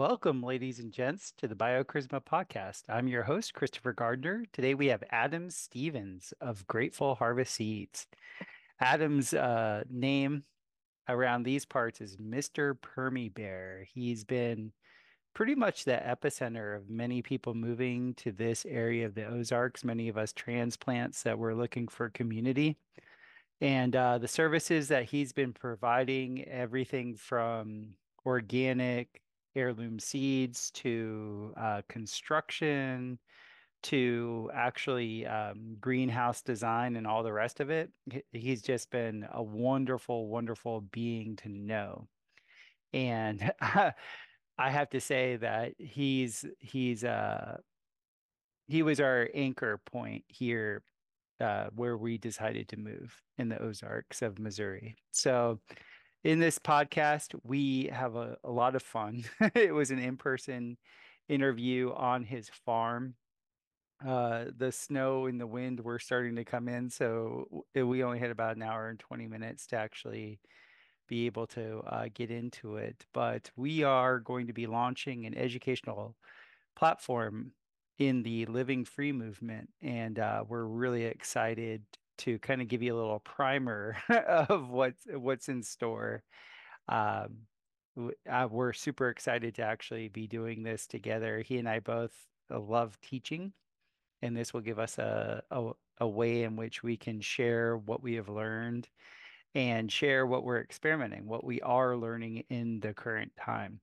Welcome, ladies and gents, to the BioCharisma podcast. I'm your host, Christopher Gardner. Today we have Adam Stevens of Grateful Harvest Seeds. Adam's uh, name around these parts is Mr. Permie Bear. He's been pretty much the epicenter of many people moving to this area of the Ozarks, many of us transplants that were looking for community. And uh, the services that he's been providing, everything from organic heirloom seeds to uh, construction to actually um, greenhouse design and all the rest of it. He's just been a wonderful, wonderful being to know. And I have to say that he's he's uh he was our anchor point here uh, where we decided to move in the Ozarks of Missouri. So in this podcast, we have a, a lot of fun. it was an in person interview on his farm. Uh, the snow and the wind were starting to come in, so we only had about an hour and 20 minutes to actually be able to uh, get into it. But we are going to be launching an educational platform in the Living Free movement, and uh, we're really excited to kind of give you a little primer of what's what's in store. Um, uh, we're super excited to actually be doing this together. He and I both love teaching, and this will give us a, a, a way in which we can share what we have learned and share what we're experimenting, what we are learning in the current time.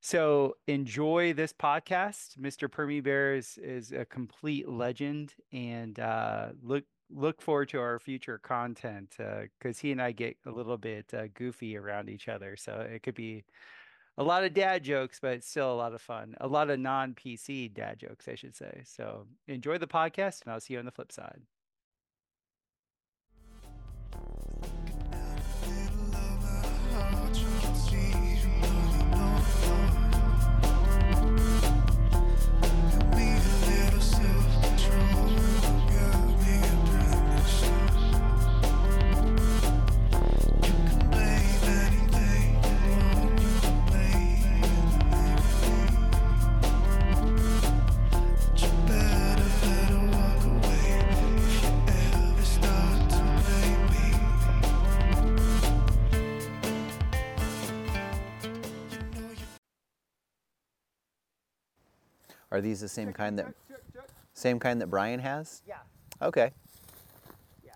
So enjoy this podcast. Mr. Permie Bear is, is a complete legend, and uh, look look forward to our future content because uh, he and I get a little bit uh, goofy around each other. So it could be a lot of dad jokes, but still a lot of fun. A lot of non PC dad jokes, I should say. So enjoy the podcast, and I'll see you on the flip side. Are these the same kind that same kind that Brian has? Yeah. Okay. Yeah.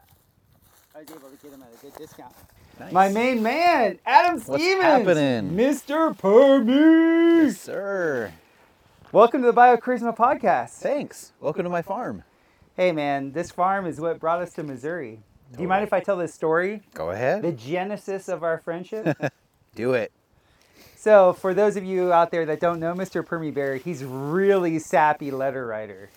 I was able to get him at a good discount. Nice. My main man, Adam Stevens. What's Stevens. happening? Mr. Permie. Yes, sir. Welcome to the BioCharisma podcast. Thanks. Welcome to my farm. Hey man, this farm is what brought us to Missouri. Do you mind if I tell this story? Go ahead. The genesis of our friendship? Do it. So, for those of you out there that don't know Mr. Permie Bear, he's really sappy letter writer.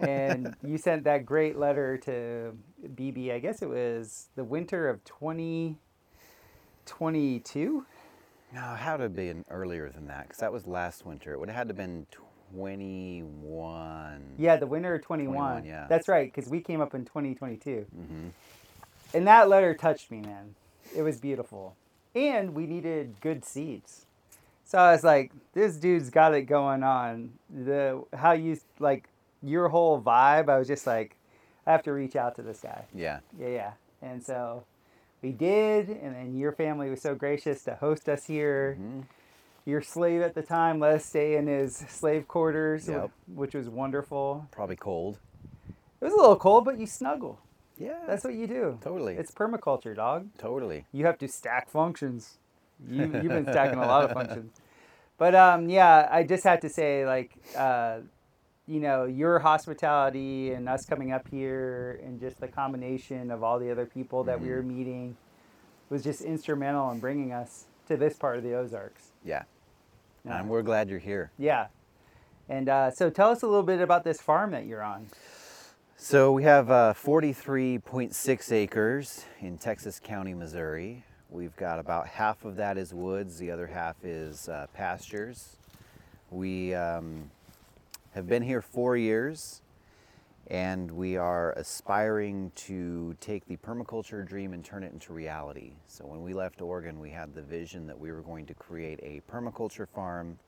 And you sent that great letter to BB, I guess it was the winter of 2022. No, it had to have been earlier than that because that was last winter. It would have had to have been 21. Yeah, the winter of 21. 21, yeah. That's right, because we came up in 2022. hmm And that letter touched me, man. It was beautiful. And we needed good seeds. So I was like, this dude's got it going on. The how you like your whole vibe, I was just like, I have to reach out to this guy. Yeah. Yeah, yeah. And so we did, and then your family was so gracious to host us here. Mhm. Your slave at the time let us stay in his slave quarters, Yep. which was wonderful. Probably cold. It was a little cold, but you snuggle. Yeah. That's what you do. totally. It's permaculture, dog. totally. you have to stack functions. You, you've been stacking a lot of functions. But um, yeah, I just had to say, like, uh, you know, your hospitality and us coming up here and just the combination of all the other people that we Mhm. were meeting was just instrumental in bringing us to this part of the Ozarks. Yeah. Yeah. And we're glad you're here. Yeah. And uh, so tell us a little bit about this farm that you're on. So we have uh, 43.6 acres in Texas County, Missouri. We've got about half of that is woods, the other half is uh, pastures. We um, have been here four years and we are aspiring to take the permaculture dream and turn it into reality. So when we left Oregon, we had the vision that we were going to create a permaculture farm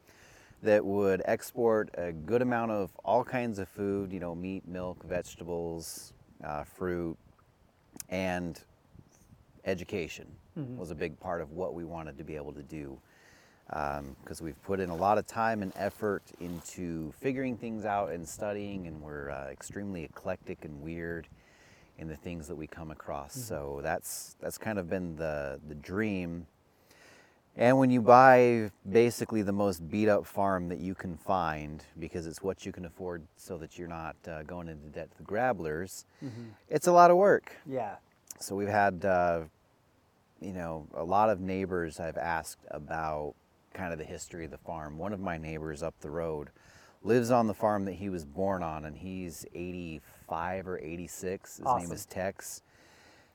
that would export a good amount of all kinds of food, you know, meat, milk, vegetables, uh, fruit, and education Mhm. was a big part of what we wanted to be able to do. Because we've put in a lot of time and effort into figuring things out and studying, and we're uh, extremely eclectic and weird in the things that we come across. So that's that's kind of been the the dream. And when you buy basically the most beat up farm that you can find, because it's what you can afford, so that you're not uh, going into debt to the grabblers, it's a lot of work. Yeah. So we've had, uh, you know, a lot of neighbors I've asked about kind of the history of the farm. One of my neighbors up the road lives on the farm that he was born on, and he's 85 or 86. His Awesome. name is Tex.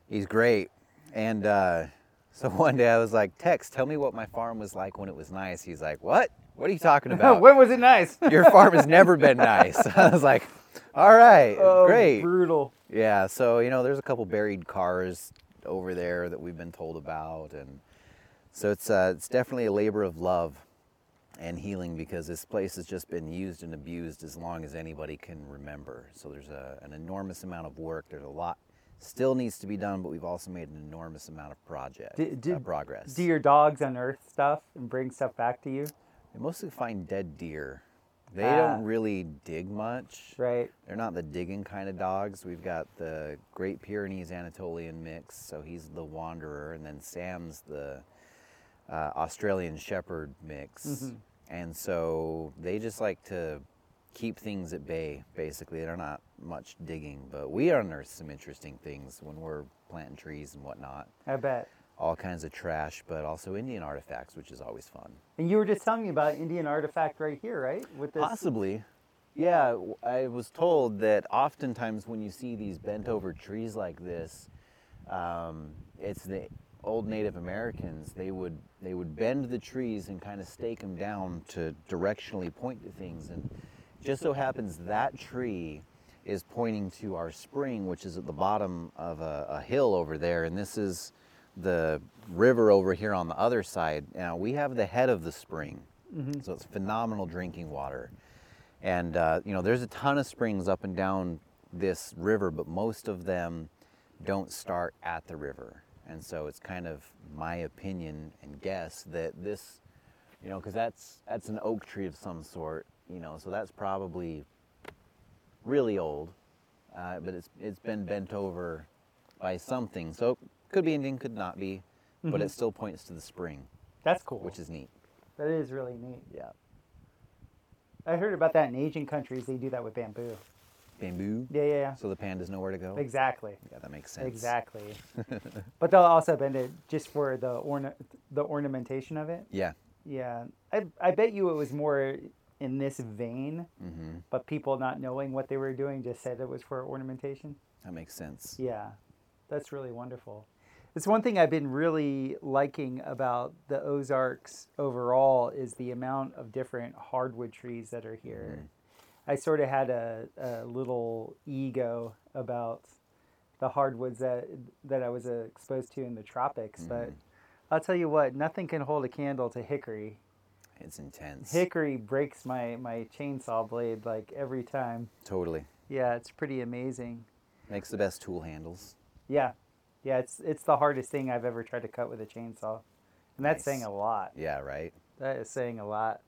He's great. And uh, so one day I was like, Tex, tell me what my farm was like when it was nice. He's like, What? What are you talking about? when was it nice? Your farm has never been nice. I was like, All right, oh, great. Brutal. Yeah, so you know, there's a couple buried cars over there that we've been told about, and so it's uh, it's definitely a labor of love and healing because this place has just been used and abused as long as anybody can remember. So there's a, an enormous amount of work. There's a lot still needs to be done, but we've also made an enormous amount of project Do- do- uh, progress. Do your dogs unearth stuff and bring stuff back to you? They mostly find dead deer. They Ah. don't really dig much. Right. They're not the digging kind of dogs. We've got the Great Pyrenees Anatolian mix, so he's the wanderer, and then Sam's the uh, Australian Shepherd mix. Mhm. And so they just like to keep things at bay, basically. They're not much digging, but we unearth some interesting things when we're planting trees and whatnot. I bet. All kinds of trash, but also Indian artifacts, which is always fun. And you were just telling me about Indian artifact right here, right? With this. Possibly. Yeah, I was told that oftentimes when you see these bent over trees like this, um, it's the old Native Americans. They would they would bend the trees and kind of stake them down to directionally point to things. And just so happens that tree is pointing to our spring, which is at the bottom of a, a hill over there. And this is the river over here on the other side. Now we have the head of the spring, so it's phenomenal drinking water. And uh, you know, there's a ton of springs up and down this river, but most of them don't start at the river. And so it's kind of my opinion and guess that this, you know, because that's that's an oak tree of some sort, you know, so that's probably really old, uh, but it's it's been bent over by something. So could be Indian, could not be, but it still points to the spring, That's cool. which is neat. that is really neat. Yeah, I heard about that in Asian countries. They do that with bamboo. bamboo. Yeah, yeah, yeah. So the pandas know where to go. Exactly. Yeah, that makes sense. Exactly. but they'll also bend it just for the orna- the ornamentation of it. Yeah. Yeah, I I bet you it was more in this vein, mm-hmm. but people not knowing what they were doing just said it was for ornamentation. That makes sense. Yeah, that's really wonderful. It's one thing I've been really liking about the Ozarks overall is the amount of different hardwood trees that are here. I sort of had a, a little ego about the hardwoods that that I was uh, exposed to in the tropics, but I'll tell you what, nothing can hold a candle to hickory. It's intense. Hickory breaks my my chainsaw blade like every time. Totally. Yeah, it's pretty amazing. Makes the best tool handles. Yeah, yeah, it's it's the hardest thing I've ever tried to cut with a chainsaw, and that's Nice. saying a lot. Yeah, right? That is saying a lot.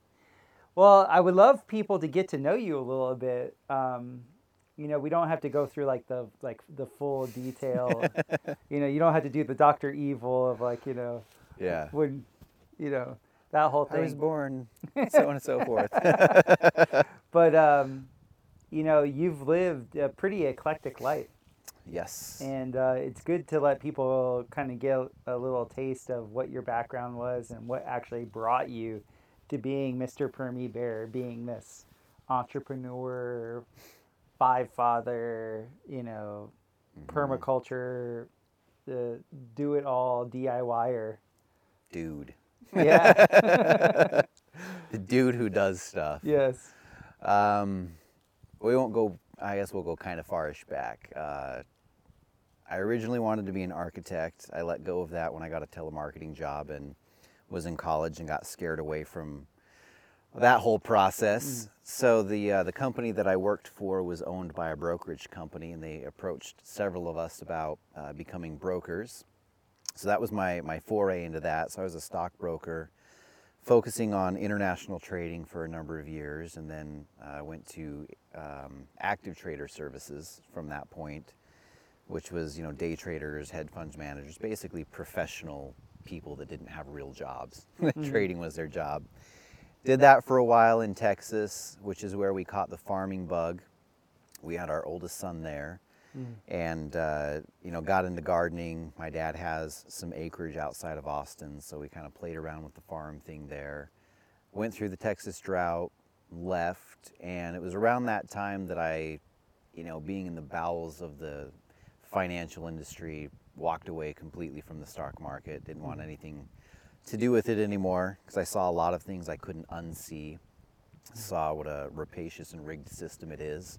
Well, I would love people to get to know you a little bit. Um, you know, we don't have to go through like the like the full detail. you know, you don't have to do the Doctor Evil of like you know Yeah. when you know that whole thing. I was born, so on and so forth. But um, you know, you've lived a pretty eclectic life. Yes. And uh, it's good to let people kind of get a little taste of what your background was and what actually brought you to being Mr. Permie Bear, being this entrepreneur, five father, you know, permaculture, the do it all DIYer. Dude. Yeah. The dude who does stuff. yes. Um, we won't go. I guess we'll go kind of farish back. Uh, I originally wanted to be an architect. I let go of that when I got a telemarketing job and was in college and got scared away from that whole process. Mm. So the uh, the company that I worked for was owned by a brokerage company, and they approached several of us about uh, becoming brokers. So that was my my foray into that. So I was a stockbroker, focusing on international trading for a number of years, and then I uh, went to um, active trader services from that point, which was you know day traders, hedge funds managers, basically professional people that didn't have real jobs. Mm-hmm. Trading was their job. Did that for a while in Texas, which is where we caught the farming bug. We had our oldest son there. Mm. And uh, you know, got into gardening. My dad has some acreage outside of Austin, so we kind of played around with the farm thing there. Went through the Texas drought, left, and it was around that time that I, you know, being in the bowels of the financial industry, walked away completely from the stock market, didn't want anything to do with it anymore because I saw a lot of things I couldn't unsee. Saw what a rapacious and rigged system it is.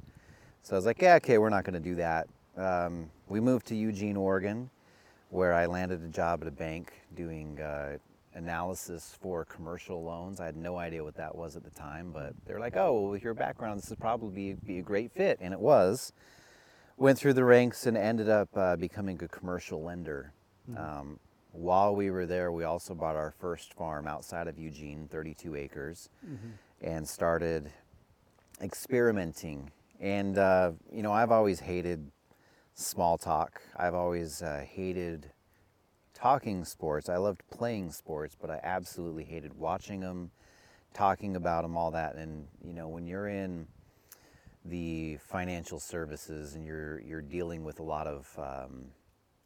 So I was like, yeah, okay, we're not going to do that. Um, we moved to Eugene, Oregon, where I landed a job at a bank doing uh, analysis for commercial loans. I had no idea what that was at the time, but they're like, oh, well, with your background, this would probably be a great fit. And it was went through the ranks and ended up uh, becoming a commercial lender. Mm-hmm. Um, while we were there, we also bought our first farm outside of Eugene, 32 acres, mm-hmm. and started experimenting. And, uh, you know, I've always hated small talk. I've always uh, hated talking sports. I loved playing sports, but I absolutely hated watching them, talking about them, all that. And, you know, when you're in the financial services and you're you're dealing with a lot of um,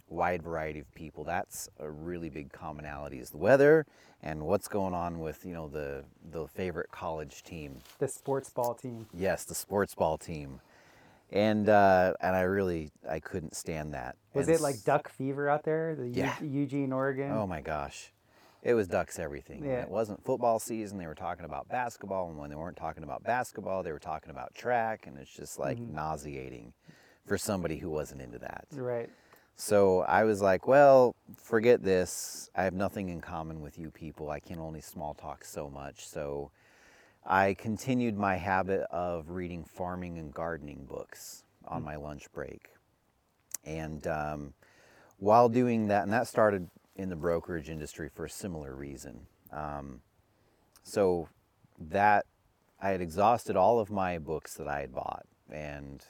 wide variety of people that's a really big commonality is the weather and what's going on with you know the the favorite college team the sports ball team yes the sports ball team and uh, and I really I couldn't stand that. Was and it like duck fever out there, the yeah. U- Eugene, Oregon? Oh my gosh, it was ducks everything. Yeah. it wasn't football season, they were talking about basketball, and when they weren't talking about basketball, they were talking about track, and it's just like mm-hmm. nauseating for somebody who wasn't into that. Right. So I was like, well, forget this. I have nothing in common with you people. I can only small talk so much. So I continued my habit of reading farming and gardening books on mm-hmm. my lunch break. And um, while doing that, and that started in the brokerage industry for a similar reason. Um, so that I had exhausted all of my books that I had bought, and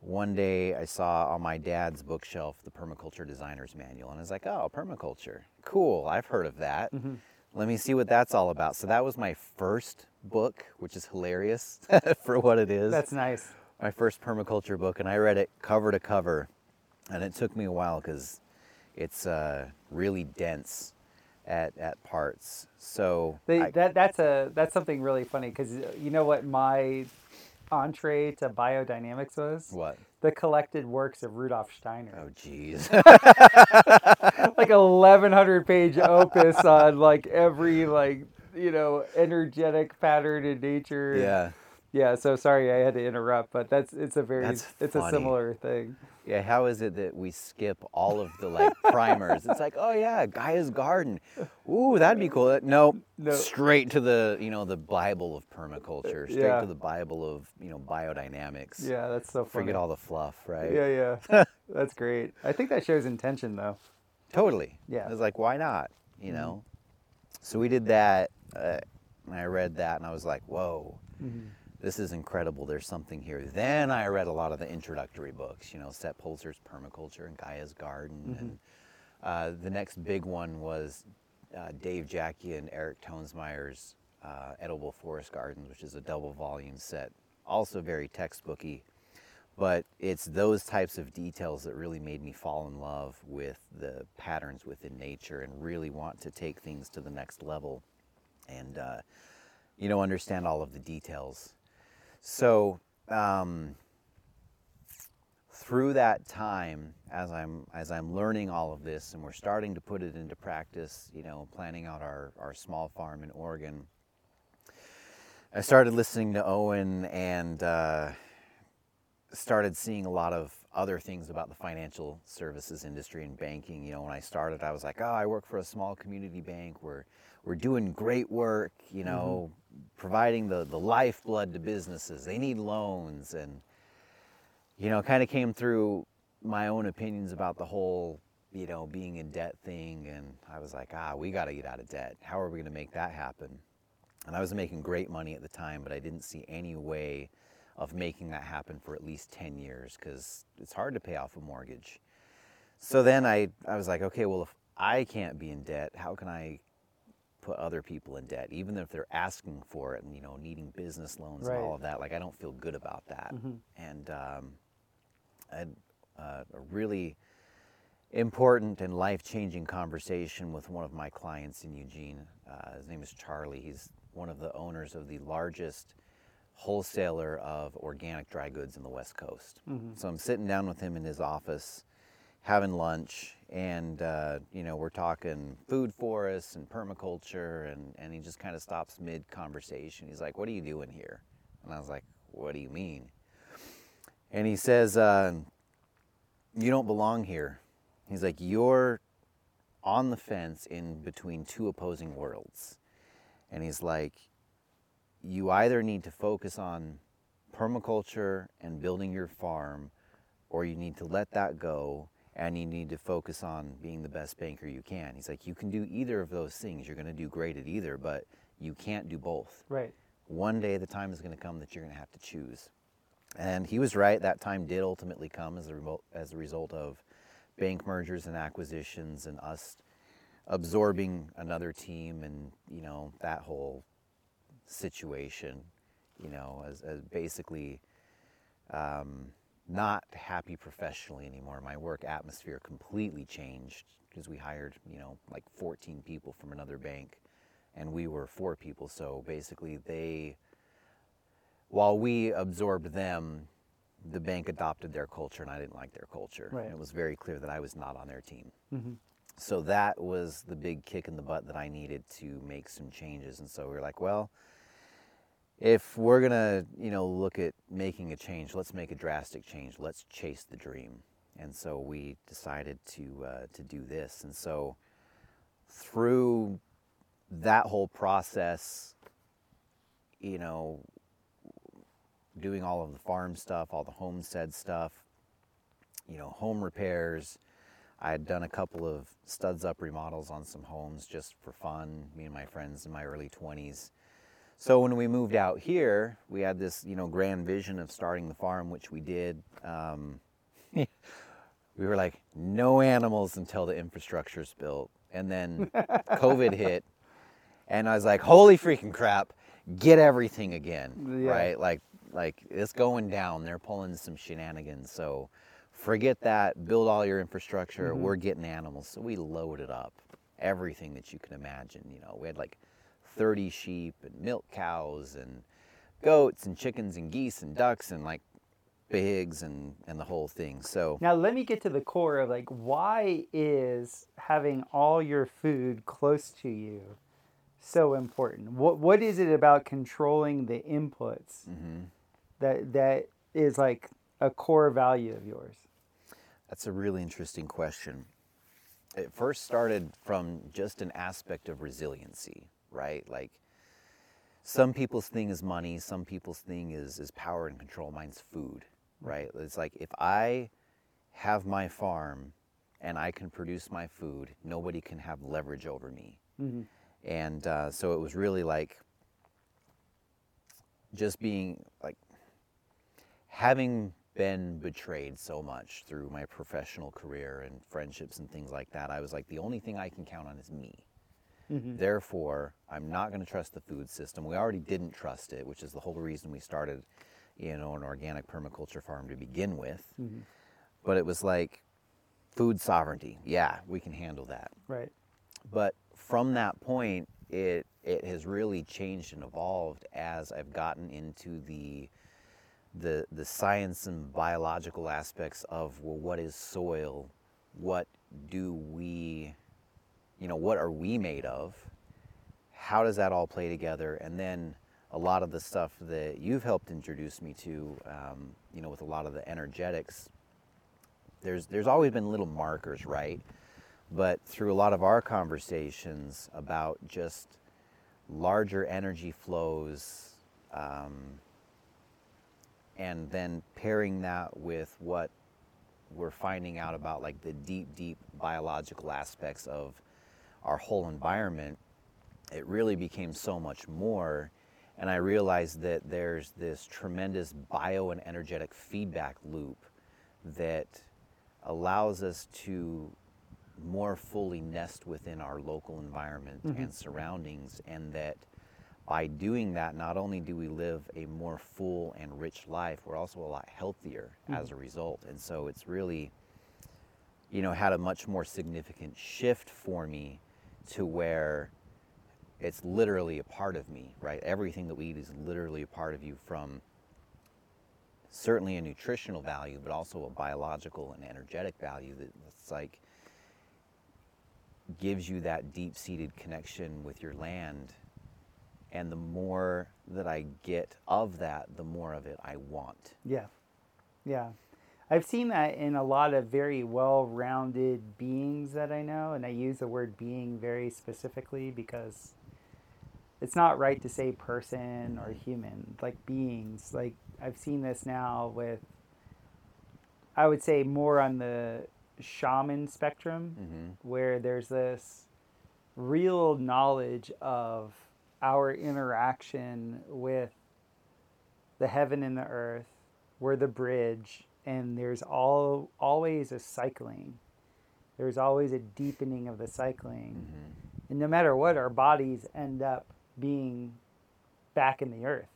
one day I saw on my dad's bookshelf the Permaculture Designer's Manual, and I was like, "Oh, permaculture, cool! I've heard of that. Mm-hmm. Let me see what that's all about." So that was my first book, which is hilarious for what it is. That's nice. My first permaculture book, and I read it cover to cover, and it took me a while because it's uh, really dense at, at parts. So they, I, that that's a that's something really funny because uh, you know what my entree to biodynamics was? What? The collected works of Rudolf Steiner. Oh, jeez. like a 1100 page opus on like every like you know energetic pattern in nature. Yeah. Yeah. So sorry I had to interrupt, but that's it's a very that's it's funny. a similar thing yeah, how is it that we skip all of the like primers? It's like, oh yeah, Gaia's Garden. Ooh, that'd be cool. No, no, straight to the you know the Bible of permaculture, straight yeah. to the Bible of you know biodynamics. Yeah, that's so funny. Forget all the fluff, right? Yeah, yeah, that's great. I think that shows intention though. Totally. Yeah. It's like, why not? You know. Mm-hmm. So we did that, uh, and I read that, and I was like, whoa. Mm-hmm this is incredible. There's something here. Then I read a lot of the introductory books, you know, Sepp Holzer's Permaculture and Gaia's Garden. Mm-hmm. And uh, the next big one was uh, Dave Jacke and Eric Toensmeier's uh, Edible Forest Gardens, which is a double volume set, also very textbooky. But it's those types of details that really made me fall in love with the patterns within nature and really want to take things to the next level and, uh, you know, understand all of the details so um, through that time, as I'm as I'm learning all of this, and we're starting to put it into practice, you know, planning out our our small farm in Oregon. I started listening to Owen and uh, started seeing a lot of other things about the financial services industry and banking. You know, when I started, I was like, oh, I work for a small community bank. We're we're doing great work. You know, mm-hmm. providing the the lifeblood to businesses. They need loans, and you know, kind of came through my own opinions about the whole you know being in debt thing, and I was like, ah, we got to get out of debt. How are we going to make that happen? And I was making great money at the time, but I didn't see any way of making that happen for at least 10 years because it's hard to pay off a mortgage. So then I, I was like, okay, well, if I can't be in debt, how can I put other people in debt, even if they're asking for it and, you know, needing business loans right. and all of that? Like, I don't feel good about that. Mm-hmm. And um, I had uh, a really important and life changing conversation with one of my clients in Eugene. Uh, his name is Charlie. He's one of the owners of the largest wholesaler of organic dry goods in the West Coast. Mm-hmm. So I'm sitting down with him in his office, having lunch, and uh, you know we're talking food forests and permaculture, and and he just kind of stops mid conversation. He's like, "What are you doing here?" And I was like, "What do you mean?" And he says, uh, "You don't belong here." He's like, "You're on the fence in between two opposing worlds." And he's like, you either need to focus on permaculture and building your farm, or you need to let that go and you need to focus on being the best banker you can. He's like, you can do either of those things. You're going to do great at either, but you can't do both. Right. One day the time is going to come that you're going to have to choose. And he was right. That time did ultimately come as a, as a result of bank mergers and acquisitions and us absorbing another team and, you know, that whole situation, you know, as, as basically um, not happy professionally anymore. My work atmosphere completely changed because we hired, you know, like 14 people from another bank and we were four people. So basically, they, while we absorbed them, the bank adopted their culture and I didn't like their culture. Right. And it was very clear that I was not on their team. Mm-hmm. So that was the big kick in the butt that I needed to make some changes. And so we were like, well, if we're gonna you know look at making a change let's make a drastic change let's chase the dream. And so we decided to uh, to do this. And so through that whole process you know doing all of the farm stuff all the homestead stuff you know home repairs i had done a couple of studs up remodels on some homes just for fun me and my friends in my early 20s so when we moved out here, we had this, you know, grand vision of starting the farm, which we did. Um, we were like, no animals until the infrastructure's built. And then COVID hit, and I was like, holy freaking crap, get everything again, yeah. right? Like, like it's going down. They're pulling some shenanigans. So forget that. Build all your infrastructure. Mm-hmm. We're getting animals. So we loaded up everything that you can imagine. You know, we had like 30 sheep and milk cows and goats and chickens and geese and ducks and like pigs and and the whole thing. So now let me get to the core of like why is having all your food close to you so important? What what is it about controlling the inputs mm-hmm. that that is like a core value of yours? That's a really interesting question. It first started from just an aspect of resiliency right? Like some people's thing is money, some people's thing is is power and control. Mine's food, right? It's like if I have my farm and I can produce my food, nobody can have leverage over me. Mm-hmm. And uh, so it was really like just being like having been betrayed so much through my professional career and friendships and things like that. I was like, the only thing I can count on is me. Mm-hmm. Therefore, I'm not going to trust the food system. We already didn't trust it, which is the whole reason we started, you know, an organic permaculture farm to begin with. Mm-hmm. But it was like food sovereignty. Yeah, we can handle that. Right. But from that point, it it has really changed and evolved as I've gotten into the the the science and biological aspects of well, what is soil? What do we you know, what are we made of? How does that all play together? And then a lot of the stuff that you've helped introduce me to, um, you know, with a lot of the energetics there's there's always been little markers, right? But through a lot of our conversations about just larger energy flows, um, and then pairing that with what we're finding out about like the deep, deep biological aspects of our whole environment, it really became so much more. And I realized that there's this tremendous bio and energetic feedback loop that allows us to more fully nest within our local environment Mhm. and surroundings, and that by doing that, not only do we live a more full and rich life, we're also a lot healthier as a result. And so it's really, you know, had a much more significant shift for me to where it's literally a part of me, right? Everything that we eat is literally a part of you from certainly a nutritional value, but also a biological and energetic value that like gives you that deep seated connection with your land. And the more that I get of that, the more of it I want. Yeah. Yeah. I've seen that in a lot of very well rounded beings that I know. And I use the word being very specifically because it's not right to say person or human, like beings. Like I've seen this now with, I would say more on the shaman spectrum, Mm-hmm. where there's this real knowledge of our interaction with the heaven and the earth. We're the bridge, and there's all always a cycling. There's always a deepening of the cycling, Mm-hmm. and no matter what, our bodies end up being back in the earth.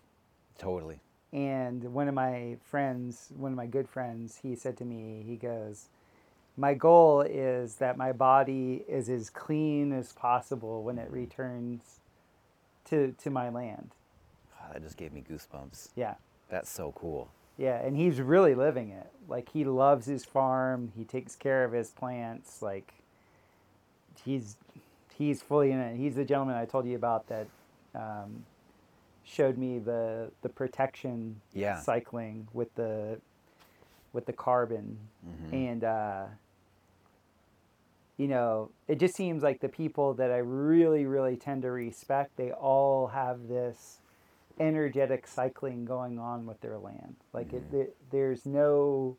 Totally. And one of my friends, one of my good friends, he said to me, he goes, My goal is that my body is as clean as possible when it returns to, to my land. Ah, that just gave me goosebumps. Yeah. That's so cool. Yeah. And he's really living it. Like, he loves his farm, he takes care of his plants. Like, he's he's fully in it. He's the gentleman I told you about that um, showed me the the protection Yeah. cycling with the with the carbon Mhm. and uh, you know it just seems like the people that I really really tend to respect they all have this energetic cycling going on with their land like it, mm-hmm. it, there's no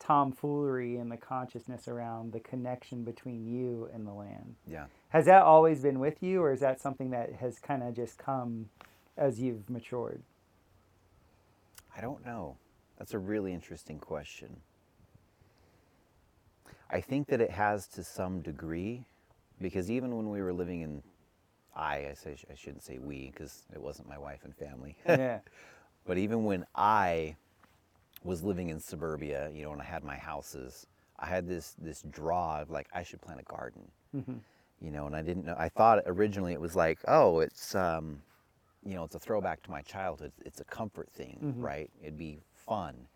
tomfoolery in the consciousness around the connection between you and the land Yeah. has that always been with you, or is that something that has kind of just come as you've matured? I don't know. That's a really interesting question. I think that it has to some degree, because even when we were living in, I, I, say, I shouldn't say we, because it wasn't my wife and family. yeah. But even when I was living in suburbia, you know, and I had my houses, I had this this draw of like I should plant a garden, Mhm. you know, and I didn't know. I thought originally it was like, oh, it's um, you know, it's a throwback to my childhood. It's a comfort thing, Mhm. right? It'd be fun.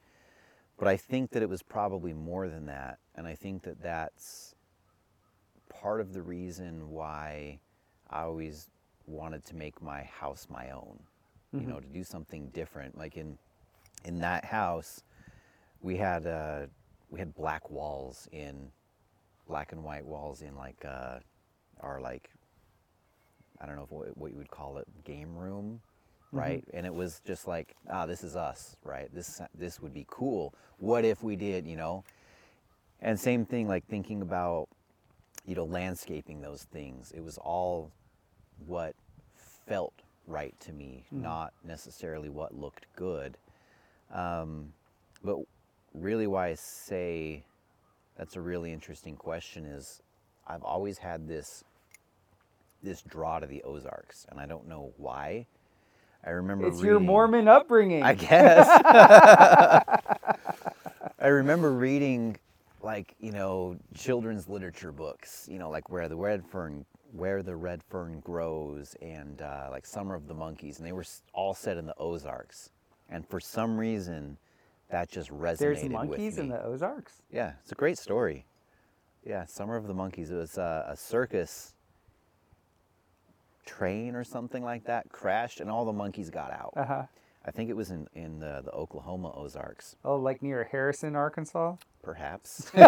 But I think that it was probably more than that, and I think that that's part of the reason why I always wanted to make my house my own you Mhm. know, to do something different. Like in in that house, we had uh, we had black walls in black and white walls in like uh, our like I don't know if what, what you would call it game room, right? And it was just like ah, this is us, right? This this would be cool. What if we did, you know? And same thing, like thinking about you know landscaping those things. It was all what felt right to me, not necessarily what looked good. Um, but really, why I say that's a really interesting question is I've always had this this draw to the Ozarks, and I don't know why. I remember It's your Mormon upbringing. I guess. I remember reading like, you know, children's literature books, you know, like where the red fern where the red fern grows and uh, like Summer of the Monkeys and they were all set in the Ozarks. And for some reason that just resonated with me. There's with monkeys me. in the Ozarks. Yeah, it's a great story. Yeah, Summer of the Monkeys. It was uh, a circus train or something like that crashed, and all the monkeys got out. Uh huh. I think it was in in the, the Oklahoma Ozarks, Oh, like near Harrison, Arkansas. perhaps. For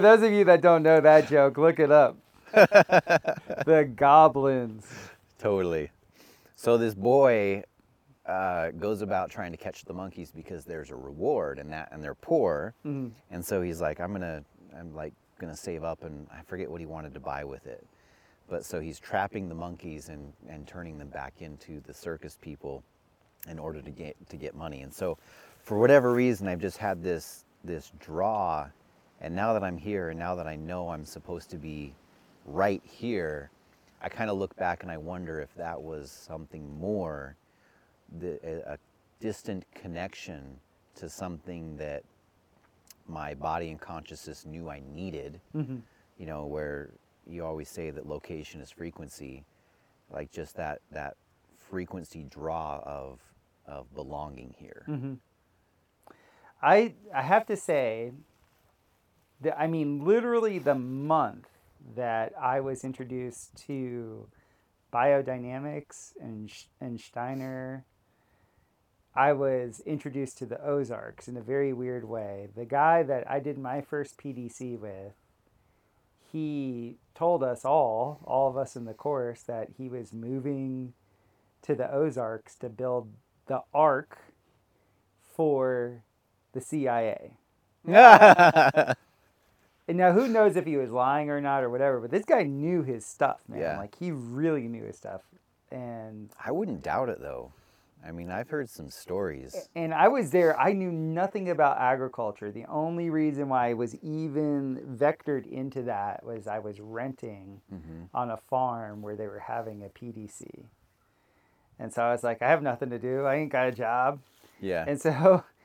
those of you that don't know that joke, look it up. the goblins. Totally. So this boy uh, goes about trying to catch the monkeys because there's a reward and that and they're poor. Mhm. And so he's like, I'm gonna, I'm like gonna save up and I forget what he wanted to buy with it. But so he's trapping the monkeys and, and turning them back into the circus people in order to get to get money. And so for whatever reason I've just had this this draw and now that I'm here and now that I know I'm supposed to be right here, I kind of look back and I wonder if that was something more, the, a, distant connection to something that my body and consciousness knew I needed. Mhm. You know, where you always say that location is frequency, like just that that frequency draw of of belonging here. hmm I I have to say that I mean literally the month that I was introduced to biodynamics and and Steiner I was introduced to the Ozarks in a very weird way. The guy that I did my first PDC with he told us all, all of us in the course, that he was moving to the Ozarks to build the Ark for the CIA. And now, who knows if he was lying or not or whatever, but this guy knew his stuff, man. Yeah. Like, he really knew his stuff. And I wouldn't doubt it though. I mean, I've heard some stories. and I was there. I knew nothing about agriculture. The only reason why I was even vectored into that was I was renting hmm on a farm where they were having a PDC. And so I was like, I have nothing to do. I ain't got a job. Yeah. And so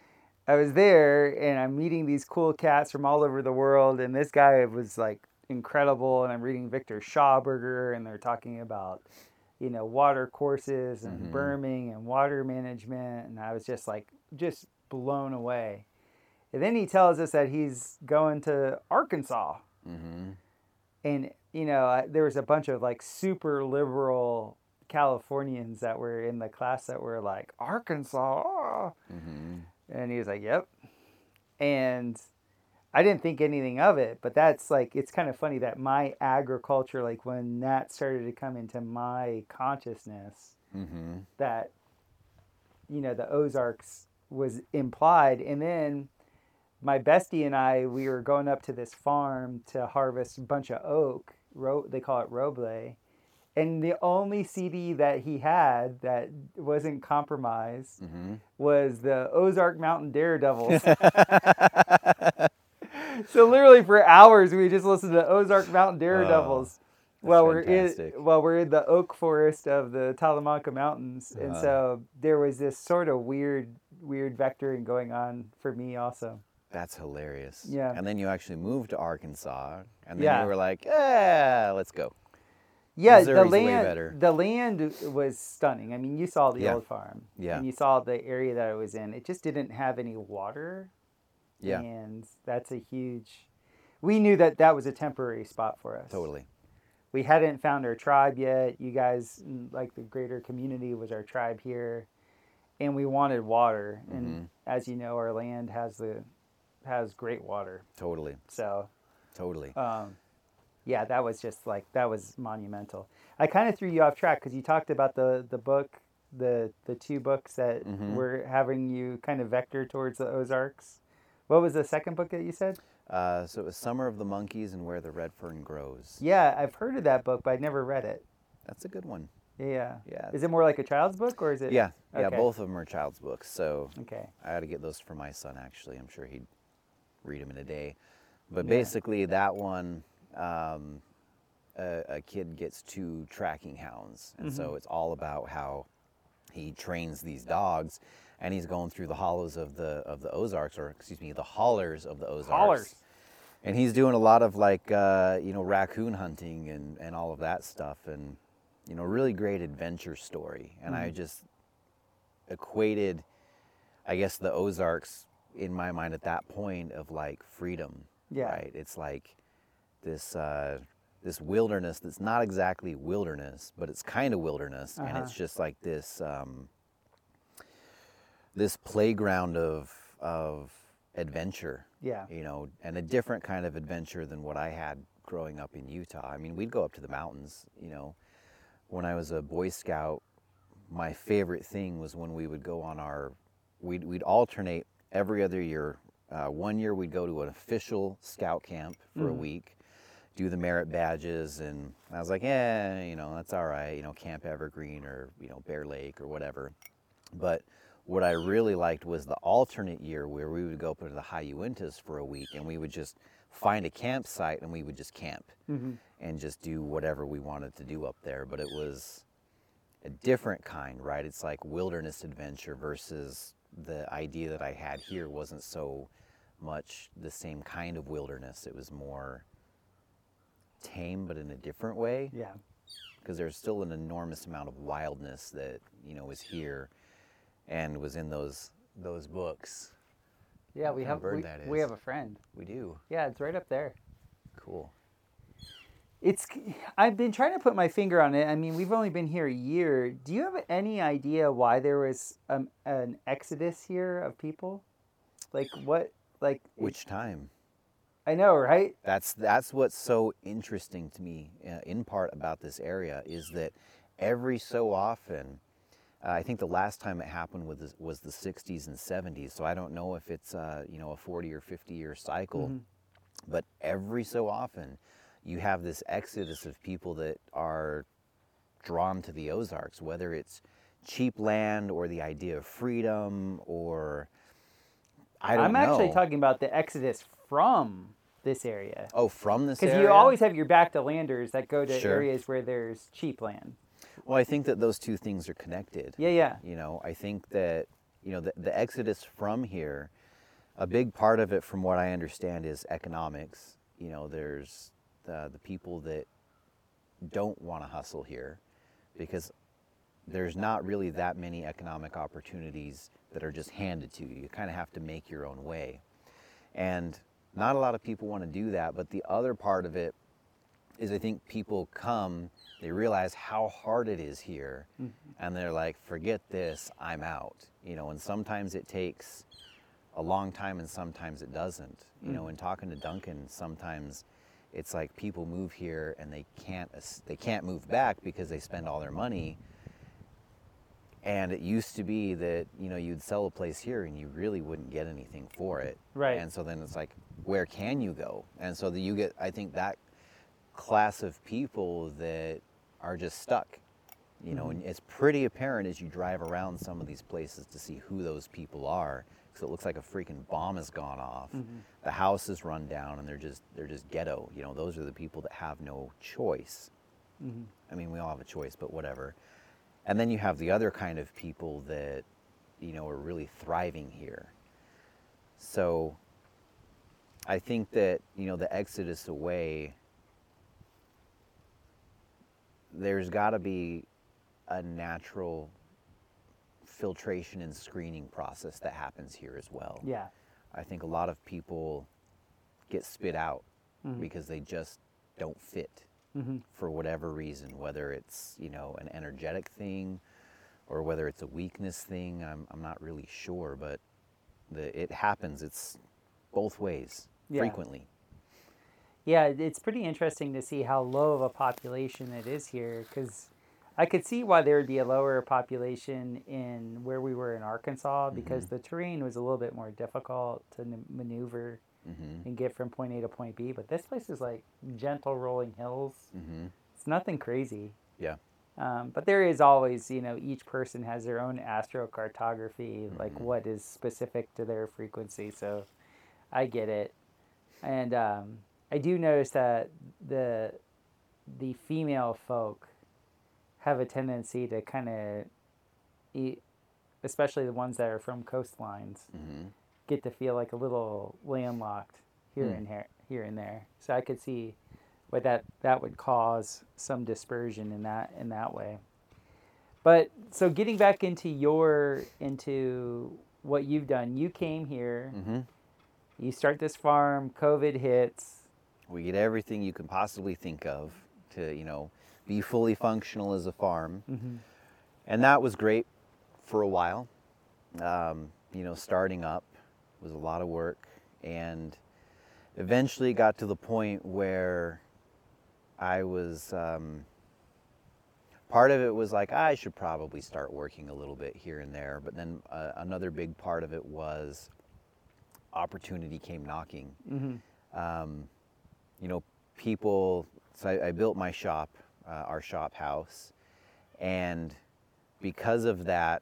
I was there and I'm meeting these cool cats from all over the world. And this guy was like incredible. And I'm reading Victor Schauberger and they're talking about, you know, water courses and Mhm. berming and water management. And I was just like, just blown away. And then he tells us that he's going to Arkansas. hmm And, you know, I, there was a bunch of like super liberal Californians that were in the class that were like, Arkansas. ah." And he was like, "Yep." And I didn't think anything of it, but that's like it's kind of funny that my agriculture, like when that started to come into my consciousness, hmm that you know the Ozarks was implied, and then my bestie and I we were going up to this farm to harvest a bunch of oak. Ro- they call it roble. And the only CD that he had that wasn't compromised hmm was the Ozark Mountain Daredevils. so literally for hours we just listened to Ozark Mountain Daredevils while we're fantastic. in while we're in the oak forest of the Talamanca Mountains. And so there was this sort of weird weird vectoring going on for me also. That's hilarious. Yeah. And then you actually moved to Arkansas, and then Yeah. you were like, "Yeah, let's go." Yeah, Missouri's the land the land was stunning. I mean, you saw the Yeah. old farm. Yeah. And you saw the area that I was in. It just didn't have any water. Yeah. And that's a huge. We knew that that was a temporary spot for us. Totally. We hadn't found our tribe yet. You guys, like the greater community, was our tribe here, and we wanted water. Mm-hmm. And as you know, our land has the has great water. Totally. So, Totally. um, yeah, that was just like that was monumental. I kind of threw you off track because you talked about the the book, the the two books that Mhm. were having you kind of vector towards the Ozarks. What was the second book that you said? Uh, so it was Summer of the Monkeys and Where the Red Fern Grows. Yeah, I've heard of that book, but I'd never read it. That's a good one. Yeah. Yeah. Is it more like a child's book or is it? Yeah. Yeah. Okay. Both of them are child's books. So Okay. I had to get those for my son. Actually, I'm sure he'd read them in a day. But Yeah. basically, that one, um, a, a kid gets two tracking hounds, and Mm-hmm. so it's all about how he trains these dogs, and he's going through the hollows of the of the Ozarks, or excuse me, the hollers of the Ozarks. Hollers. And he's doing a lot of like uh, you know raccoon hunting and and all of that stuff, and you know really great adventure story. And Mm-hmm. I just equated, I guess, the Ozarks in my mind at that point of like freedom. Yeah. Right. It's like this uh, this wilderness that's not exactly wilderness, but it's kind of wilderness, and it's Uh-huh. just like this um, this playground of of adventure Yeah. you know, and a different kind of adventure than what I had growing up in Utah. I mean, we'd go up to the mountains, you know. When I was a Boy Scout, my favorite thing was when we would go on our, we'd, we'd alternate every other year. Uh, one year we'd go to an official scout camp for a Mhm. week, do the merit badges, and I was like, yeah, you know, that's all right, you know, Camp Evergreen or, you know, Bear Lake or whatever. But what I really liked was the alternate year where we would go up to the High Uintas for a week and we would just find a campsite and we would just camp hmm and just do whatever we wanted to do up there. But it was a different kind, right? It's like wilderness adventure versus the idea that I had here wasn't so much the same kind of wilderness. It was more tame, but in a different way Yeah. because there's still an enormous amount of wildness that you know is here and was in those those books. Yeah, we have we, we have a friend. We do. Yeah, it's right up there. Cool. It's I've been trying to put my finger on it. I mean, we've only been here a year. Do you have any idea why there was um, an exodus here of people? Like what like Which time? I know, right? That's that's what's so interesting to me, uh, in part about this area, is that every so often, uh, I think the last time it happened was the, was the 60s and 70s. So I don't know if it's uh, you know a 40 or 50 year cycle, Mhm. but every so often, you have this exodus of people that are drawn to the Ozarks, whether it's cheap land or the idea of freedom or I don't know. I'm know. actually talking about the exodus from this area. Oh, from this area? Because you always have your back to landers that go to Sure. areas where there's cheap land. Well, I think that those two things are connected. Yeah, yeah. You know, I think that, you know, the, the exodus from here, a big part of it, from what I understand, is economics. You know, there's the, the people that don't want to hustle here because there's not really that many economic opportunities that are just handed to you. You kind of have to make your own way. And not a lot of people want to do that. But the other part of it is I think people come, they realize how hard it is here, mm-hmm. and they're like, forget this, I'm out. You know, and sometimes it takes a long time and sometimes it doesn't. You know, mm. in talking to Duncan, sometimes it's like people move here and they can't they can't move back because they spend all their money. And it used to be that, you know, you'd sell a place here and you really wouldn't get anything for it. Right. And so then it's like, where can you go? And so that you get, I think that class of people that are just stuck. You know, and mm-hmm. it's pretty apparent as you drive around some of these places to see who those people are, because it looks like a freaking bomb has gone off. Mm-hmm. The house is run down, and they're just they're just ghetto. You know, those are the people that have no choice. Mm-hmm. I mean, we all have a choice, but whatever. And then you have the other kind of people that, you know, are really thriving here. So I think that, you know, the exodus away, there's got to be a natural filtration and screening process that happens here as well. Yeah. I think a lot of people get spit out Mhm. because they just don't fit hmm for whatever reason, whether it's you know an energetic thing or whether it's a weakness thing. I'm I'm not really sure, but the it happens. It's both ways Yeah. frequently. Yeah, it's pretty interesting to see how low of a population it is here because I could see why there would be a lower population in where we were in Arkansas because the terrain was a little bit more difficult to maneuver hmm and get from point A to point B. But this place is like gentle rolling hills. hmm It's nothing crazy. Yeah. Um, but there is always, you know, each person has their own astrocartography, like Mhm. what is specific to their frequency. So I get it. And um, I do notice that the the female folk have a tendency to kind of eat, especially the ones that are from coastlines, hmm get to feel like a little landlocked here Hmm. and here, here and there. So I could see why that that would cause some dispersion in that in that way. But so getting back into your into what you've done, you came here, hmm you start this farm, COVID hits. We get everything you can possibly think of to you know be fully functional as a farm. Mm-hmm. And that was great for a while. um, you know, starting up was a lot of work, and eventually got to the point where I was. Um, part of it was like I should probably start working a little bit here and there, but then uh, another big part of it was opportunity came knocking. Mm-hmm. Um, you know, people. So I, I built my shop, uh, our shop house, and because of that,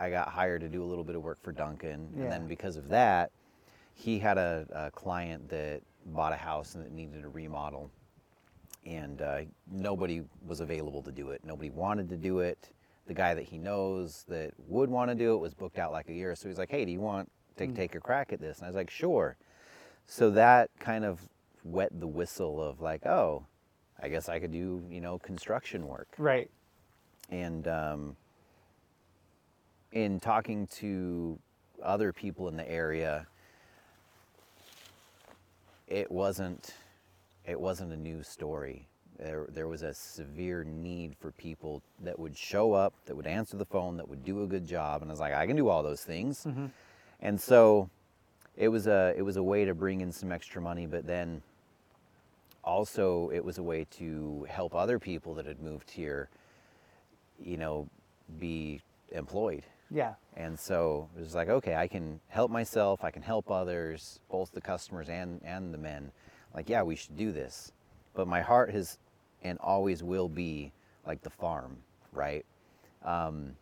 I got hired to do a little bit of work for Duncan, Yeah. and then because of that, he had a, a client that bought a house and that needed a remodel, and uh, nobody was available to do it. Nobody wanted to do it. The guy that he knows that would want to do it was booked out like a year. So he's like, "Hey, do you want to Mm. take a crack at this?" And I was like, "Sure." So that kind of wet the whistle of like, "Oh, I guess I could do you know construction work." Right. and um, in talking to other people in the area, it wasn't it wasn't a news story. There, there was a severe need for people that would show up, that would answer the phone, that would do a good job, and I was like, I can do all those things. Mhm. And so, it was a it was a way to bring in some extra money, but then also it was a way to help other people that had moved here you know, be employed. Yeah. And so it was like, okay, I can help myself, I can help others, both the customers and, and the men. Like, yeah, we should do this. But my heart has and always will be like the farm, right? Um,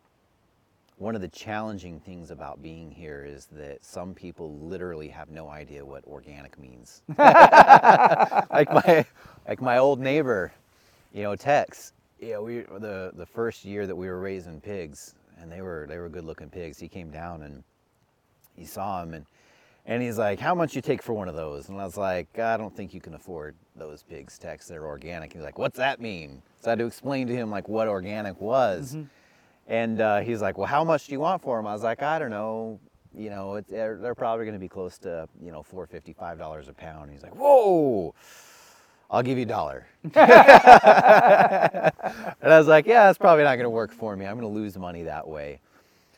one of the challenging things about being here is that some people literally have no idea what organic means. like my like my old neighbor, you know, Tex. Yeah, we the the first year that we were raising pigs, and they were they were good looking pigs. He came down and he saw him and and he's like, "How much you take for one of those?" And I was like, "I don't think you can afford those pigs, Tex. They're organic." He's like, "What's that mean?" So I had to explain to him like what organic was. And uh, he's like, "Well, how much do you want for them?" I was like, "I don't know. You know, they're, they're probably going to be close to you know four fifty five dollars a pound." He's like, "Whoa." I'll give you a dollar. and I was like, yeah, that's probably not going to work for me. I'm going to lose money that way.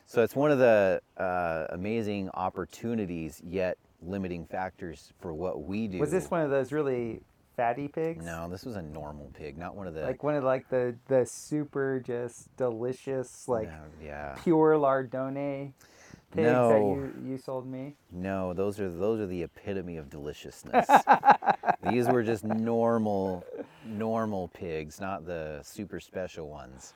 So it's one of the uh, amazing opportunities, yet limiting factors for what we do. Was this one of those really fatty pigs? No, this was a normal pig, not one of the. Like one of like the the super just delicious like No, yeah. pure lardone pigs that No. you you sold me. No, those are those are the epitome of deliciousness. These were just normal, normal pigs, not the super special ones.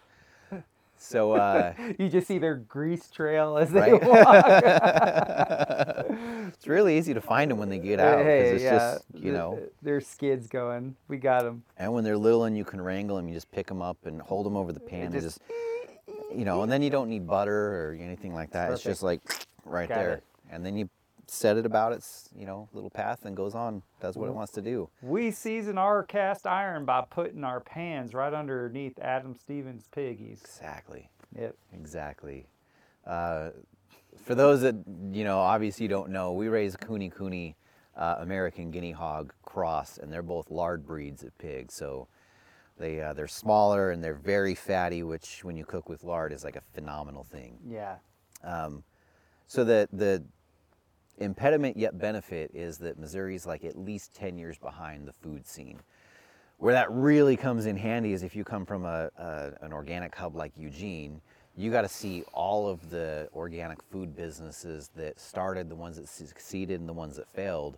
So, uh, You just see their grease trail as they right? walk. it's really easy to find them when they get out because Hey, it's yeah, just you know. th- there's skids going. We got them. And when they're little and you can wrangle them, you just pick them up and hold them over the pan and just- just, you know, and then you don't need butter or anything like that. It's just like right Got there. it. And then you set it about its, you know, little path and goes on, does what it wants to do. We season our cast iron by putting our pans right underneath Adam Stevens' piggies. Exactly. Yep. Exactly. Uh, for those that you know, obviously don't know, we raise Kune Kune uh, American Guinea Hog cross, and they're both lard breeds of pigs. So they uh, they're smaller and they're very fatty, which when you cook with lard is like a phenomenal thing. Yeah. Um, so the the impediment yet benefit is that Missouri's like at least 10 years behind the food scene. Where that really comes in handy is if you come from a, a an organic hub like Eugene, you got to see all of the organic food businesses that started, the ones that succeeded, and the ones that failed,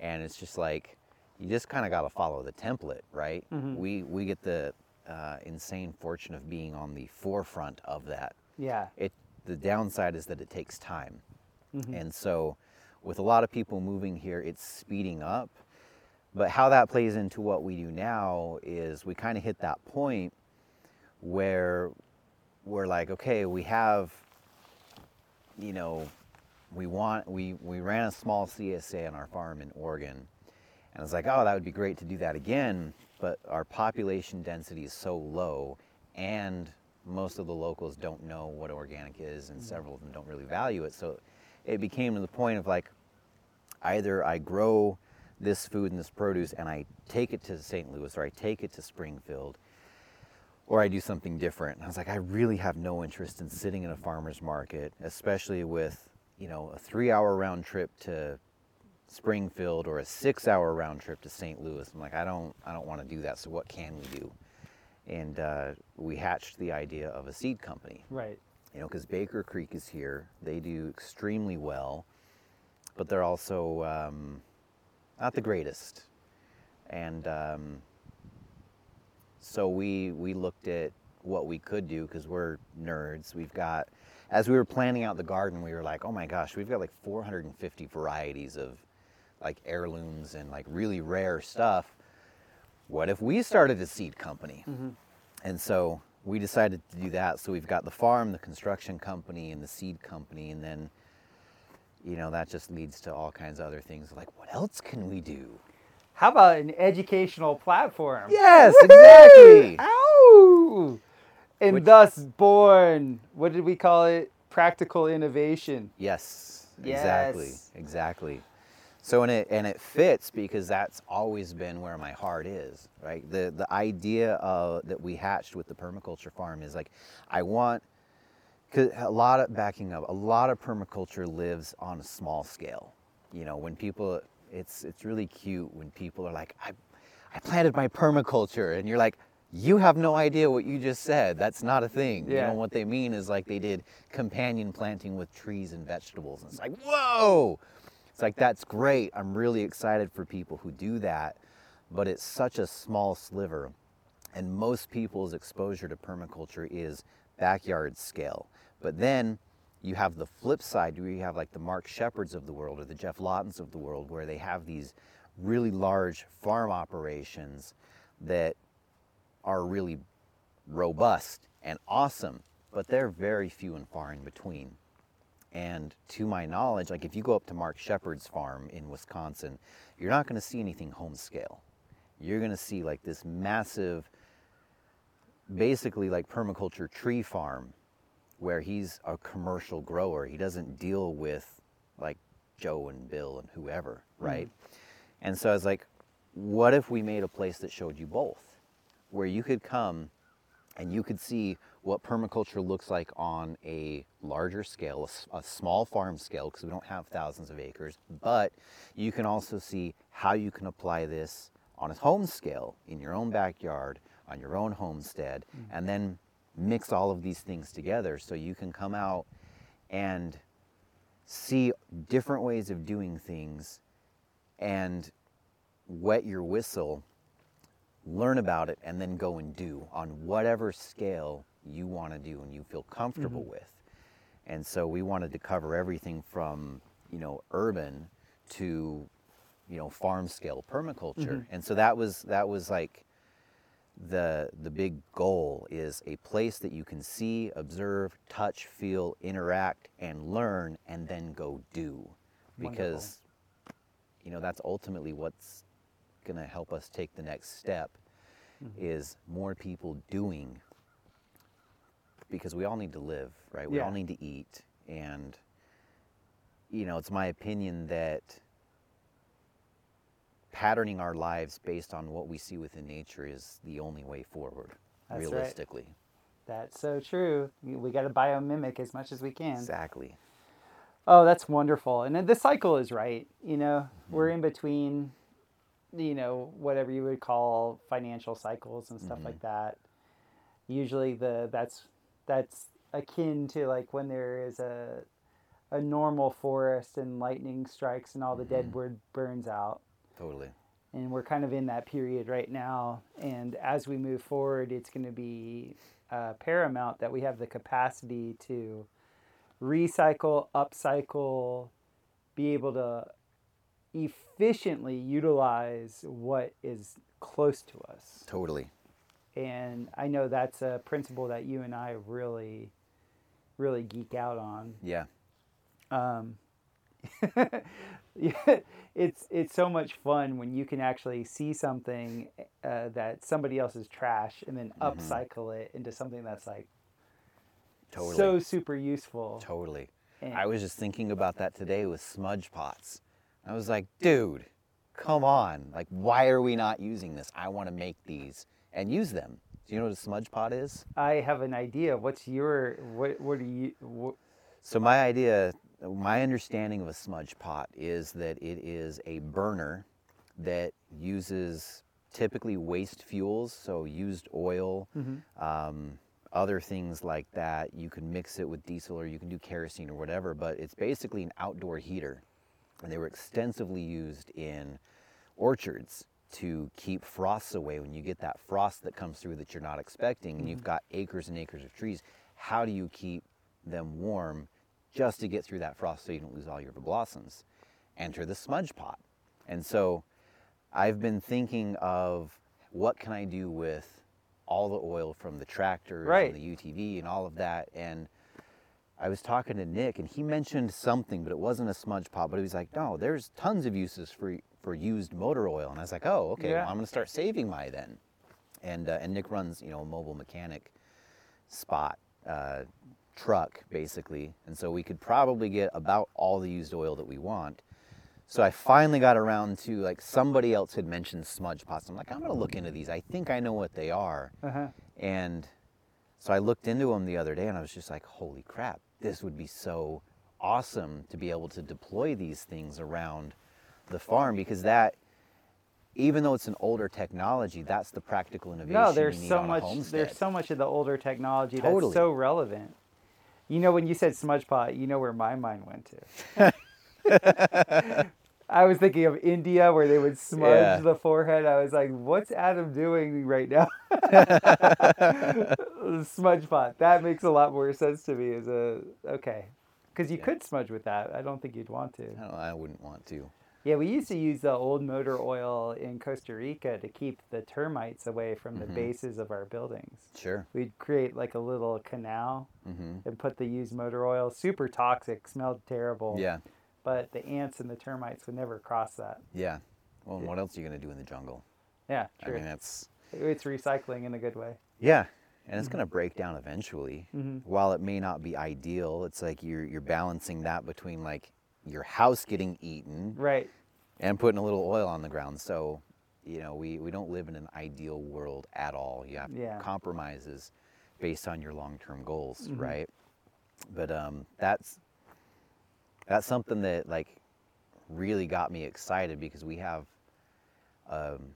and it's just like you just kind of got to follow the template, right? We we get the uh, insane fortune of being on the forefront of that. Yeah. it the downside is that it takes time. And so with a lot of people moving here it's speeding up. But how that plays into what we do now is we kind of hit that point where we're like okay we have you know we want we we ran a small csa on our farm in oregon and I was like oh that would be great to do that again but our population density is so low and most of the locals don't know what organic is and mm-hmm. several of them don't really value it so it became to the point of like either i grow this food and this produce and i take it to st louis or i take it to springfield or I do something different. And I was like, I really have no interest in sitting in a farmer's market, especially with, you know, a three hour round trip to Springfield or a six hour round trip to St. Louis. I'm like, I don't, I don't want to do that. So what can we do? And uh, we hatched the idea of a seed company. Right. You know, because Baker Creek is here. They do extremely well, but they're also um, not the greatest. And um, so we we looked at what we could do because we're nerds. We've got, as we were planning out the garden, we were like, oh my gosh, we've got like 450 varieties of like heirlooms and like really rare stuff. What if we started a seed company? Mm-hmm. And so we decided to do that. So we've got the farm, the construction company, and the seed company, and then you know that just leads to all kinds of other things like what else can we do? How about an educational platform? Yes, Woohoo! exactly. Ow! And Which- thus born, what did we call it? Practical innovation. Yes, yes. exactly, exactly. So and it and it fits because that's always been where my heart is, right? The the idea of that we hatched with the permaculture farm is like, I want, cause a lot of backing up, a lot of permaculture lives on a small scale. You know, when people, it's it's really cute when people are like, I, I planted my permaculture, and you're like. You have no idea what you just said. That's not a thing. You Yeah. know what they mean is like they did companion planting with trees and vegetables. And it's like, whoa! It's like that's great. I'm really excited for people who do that, but it's such a small sliver. And most people's exposure to permaculture is backyard scale. But then you have the flip side where you have like the Mark Shepards of the world or the Geoff Lawtons of the world where they have these really large farm operations that are really robust and awesome, but they're very few and far in between. And to my knowledge, like if you go up to Mark Shepard's farm in Wisconsin, you're not going to see anything home scale. You're going to see like this massive, basically like permaculture tree farm where he's a commercial grower. He doesn't deal with like Joe and Bill and whoever, mm. right? And so I was like, what if we made a place that showed you both? Where you could come and you could see what permaculture looks like on a larger scale, a small farm scale, because we don't have thousands of acres, but you can also see how you can apply this on a home scale in your own backyard, on your own homestead, mm-hmm. and then mix all of these things together so you can come out and see different ways of doing things and wet your whistle learn about it and then go and do on whatever scale you want to do and you feel comfortable mm-hmm. with. And so we wanted to cover everything from, you know, urban to, you know, farm scale permaculture. Mm-hmm. And so that was that was like the the big goal is a place that you can see, observe, touch, feel, interact and learn and then go do. Because you know, that's ultimately what's going to help us take the next step mm-hmm. is more people doing because we all need to live, right? We all need to eat and you know, it's my opinion that patterning our lives based on what we see within nature is the only way forward That's right. realistically. That's so true. We, got to biomimic as much as we can. Exactly. Oh, that's wonderful. And then the cycle is right. You know, we're Mm-hmm. in between, you know, whatever you would call financial cycles and stuff Mm-hmm. like that. Usually the that's that's akin to like when there is a a normal forest and lightning strikes and all the Mm-hmm. dead wood burns out. Totally. And we're kind of in that period right now. And as we move forward, it's going to be uh, paramount that we have the capacity to recycle, upcycle, be able to efficiently utilize what is close to us. Totally. And I know that's a principle that you and I really, really geek out on. Yeah. Um, it's it's so much fun when you can actually see something uh, that somebody else is trash and then upcycle it into something that's like Totally. so super useful. Totally. And- I was just thinking about that today with smudge pots. I was like, dude, come on. Like, why are we not using this? I want to make these and use them. Do you know what a smudge pot is? I have an idea. What's your what? What do you? What, So my idea, my understanding of a smudge pot is that it is a burner that uses typically waste fuels, so used oil, um, other things like that. You can mix it with diesel or you can do kerosene or whatever, but it's basically an outdoor heater. And they were extensively used in orchards to keep frosts away when you get that frost that comes through that you're not expecting and you've mm-hmm. got acres and acres of trees how do you keep them warm just to get through that frost so you don't lose all your blossoms enter the smudge pot and so i've been thinking of what can i do with all the oil from the tractors Right. and the utv and all of that and I was talking to Nick and he mentioned something, but it wasn't a smudge pot. But he was like, "No, there's tons of uses for for used motor oil." And I was like, "Oh, okay. Yeah. Well, I'm going to start saving my then." And uh, and Nick runs, you know, a mobile mechanic spot uh, truck basically, and so we could probably get about all the used oil that we want. So I finally got around to like somebody else had mentioned smudge pots. I'm like, I'm going to look into these. I think I know what they are. uh-huh. And so I looked into them the other day and I was just like, holy crap, this would be so awesome to be able to deploy these things around the farm because that, even though it's an older technology, that's the practical innovation. No, there's so much. There's so much of the older technology Totally. that's so relevant. You know, when you said smudge pot, you know where my mind went to. I was thinking of India where they would smudge Yeah. the forehead. I was like, what's Adam doing right now? smudge pot. That makes a lot more sense to me as a okay. Because you Yeah. could smudge with that. I don't think you'd want to. I, don't, I wouldn't want to. Yeah, we used to use the old motor oil in Costa Rica to keep the termites away from the Mhm. bases of our buildings. Sure. We'd create like a little canal hmm and put the used motor oil. Super toxic, smelled terrible. Yeah. But the ants and the termites would never cross that. Yeah. Well, and what else are you going to do in the jungle? Yeah, I mean, that's, it's recycling in a good way. yeah. And it's going to break down eventually. hmm while it may not be ideal, it's like you're you're balancing that between like your house getting eaten Right. and putting a little oil on the ground. So, you know, we, we don't live in an ideal world at all. You have Yeah. compromises based on your long term goals, Mhm. right? But um, that's that's something that like really got me excited because we have um,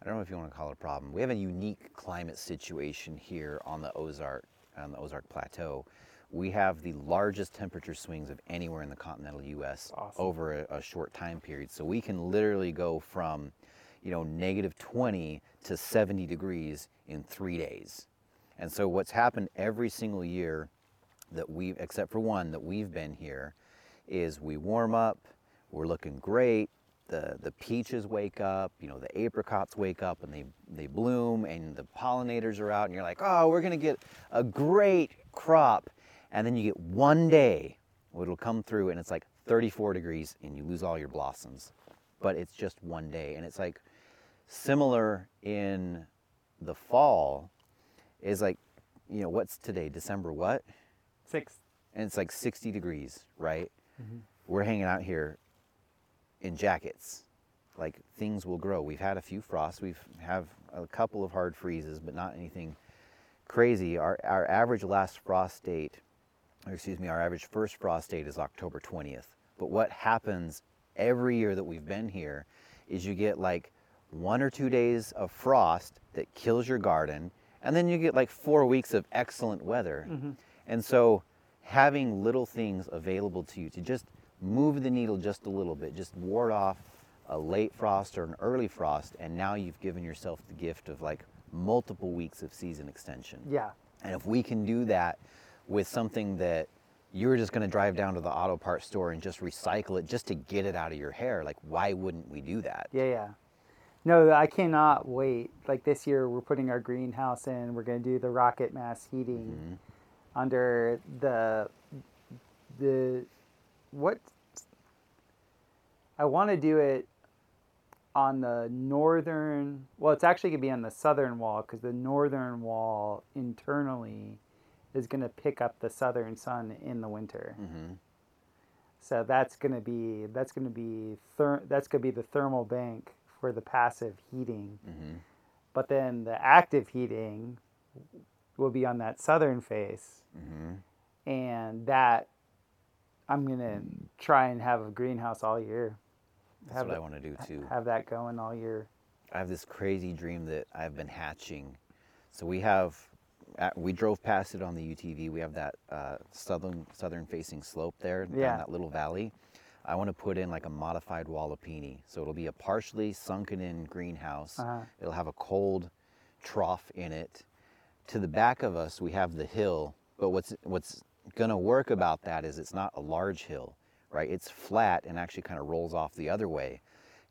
I don't know if you want to call it a problem. We have a unique climate situation here on the Ozark on the Ozark Plateau. We have the largest temperature swings of anywhere in the continental U.S. Awesome. over a, a short time period. So we can literally go from, you know, negative 20 to 70 degrees in three days. And so what's happened every single year that we've, except for one that we've been here, is we warm up, we're looking great, the, the peaches wake up, you know, the apricots wake up and they, they bloom and the pollinators are out and you're like, oh, we're gonna get a great crop. And then you get one day where it'll come through and it's like 34 degrees and you lose all your blossoms. But it's just one day. And it's like similar in the fall is like, you know, what's today? December what? Six. and it's like 60 degrees, right? Mhm. We're hanging out here in jackets. Like things will grow. We've had a few frosts. We've have a couple of hard freezes, but not anything crazy. Our our average last frost date, excuse me, our average first frost date is October 20th. But what happens every year that we've been here is you get like one or two days of frost that kills your garden, and then you get like four weeks of excellent weather. Mhm. And so having little things available to you to just move the needle just a little bit, just ward off a late frost or an early frost, and now you've given yourself the gift of like multiple weeks of season extension. Yeah. And if we can do that with something that you're just going to drive down to the auto parts store and just recycle it just to get it out of your hair, like why wouldn't we do that? Yeah, yeah. No, I cannot wait. Like this year, we're putting our greenhouse in. We're going to do the rocket mass heating Mhm. under the the what I want to do it on the northern. Well, it's actually going to be on the southern wall because the northern wall internally is going to pick up the southern sun in the winter. Mhm. So that's gonna be that's gonna be ther- that's gonna be the thermal bank for the passive heating. Mhm. but then the active heating will be on that southern face, hmm and that I'm gonna try and have a greenhouse all year. That's Have what it- I want to do too. Have that going all year. I have this crazy dream that I've been hatching. So we have, at, we drove past it on the UTV. We have that uh, southern southern facing slope there Yeah. down that little valley. I want to put in like a modified walipini. So it'll be a partially sunken in greenhouse. Uh-huh. It'll have a cold trough in it. To the back of us, we have the hill. But what's what's gonna work about that is it's not a large hill, right? It's flat and actually kind of rolls off the other way.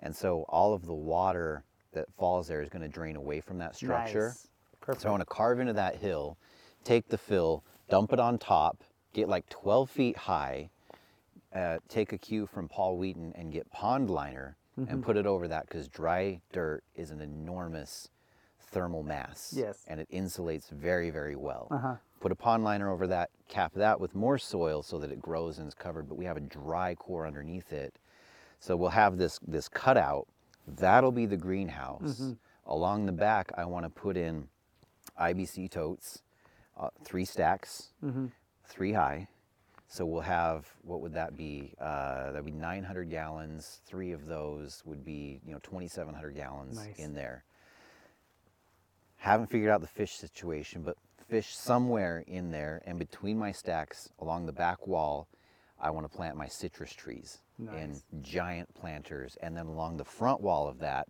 And so all of the water that falls there is going to drain away from that structure. Nice. Perfect. So I want to carve into that hill, take the fill, dump it on top, get like 12 feet high, uh, take a cue from Paul Wheaton and get pond liner Mm-hmm. and put it over that because dry dirt is an enormous thermal mass. Yes. And it insulates very, very well. Uh-huh. Put a pond liner over that, cap that with more soil so that it grows and is covered, but we have a dry core underneath it. So we'll have this this cutout. That'll be the greenhouse. Mm-hmm. Along the back, I want to put in IBC totes, uh, three stacks, Mm-hmm. three high. So we'll have what would that be? Uh, that'd be 900 gallons. Three of those would be you know 2,700 gallons Nice. in there. Haven't figured out the fish situation, but fish somewhere in there and between my stacks along the back wall, I want to plant my citrus trees in giant planters. And then along the front wall of that,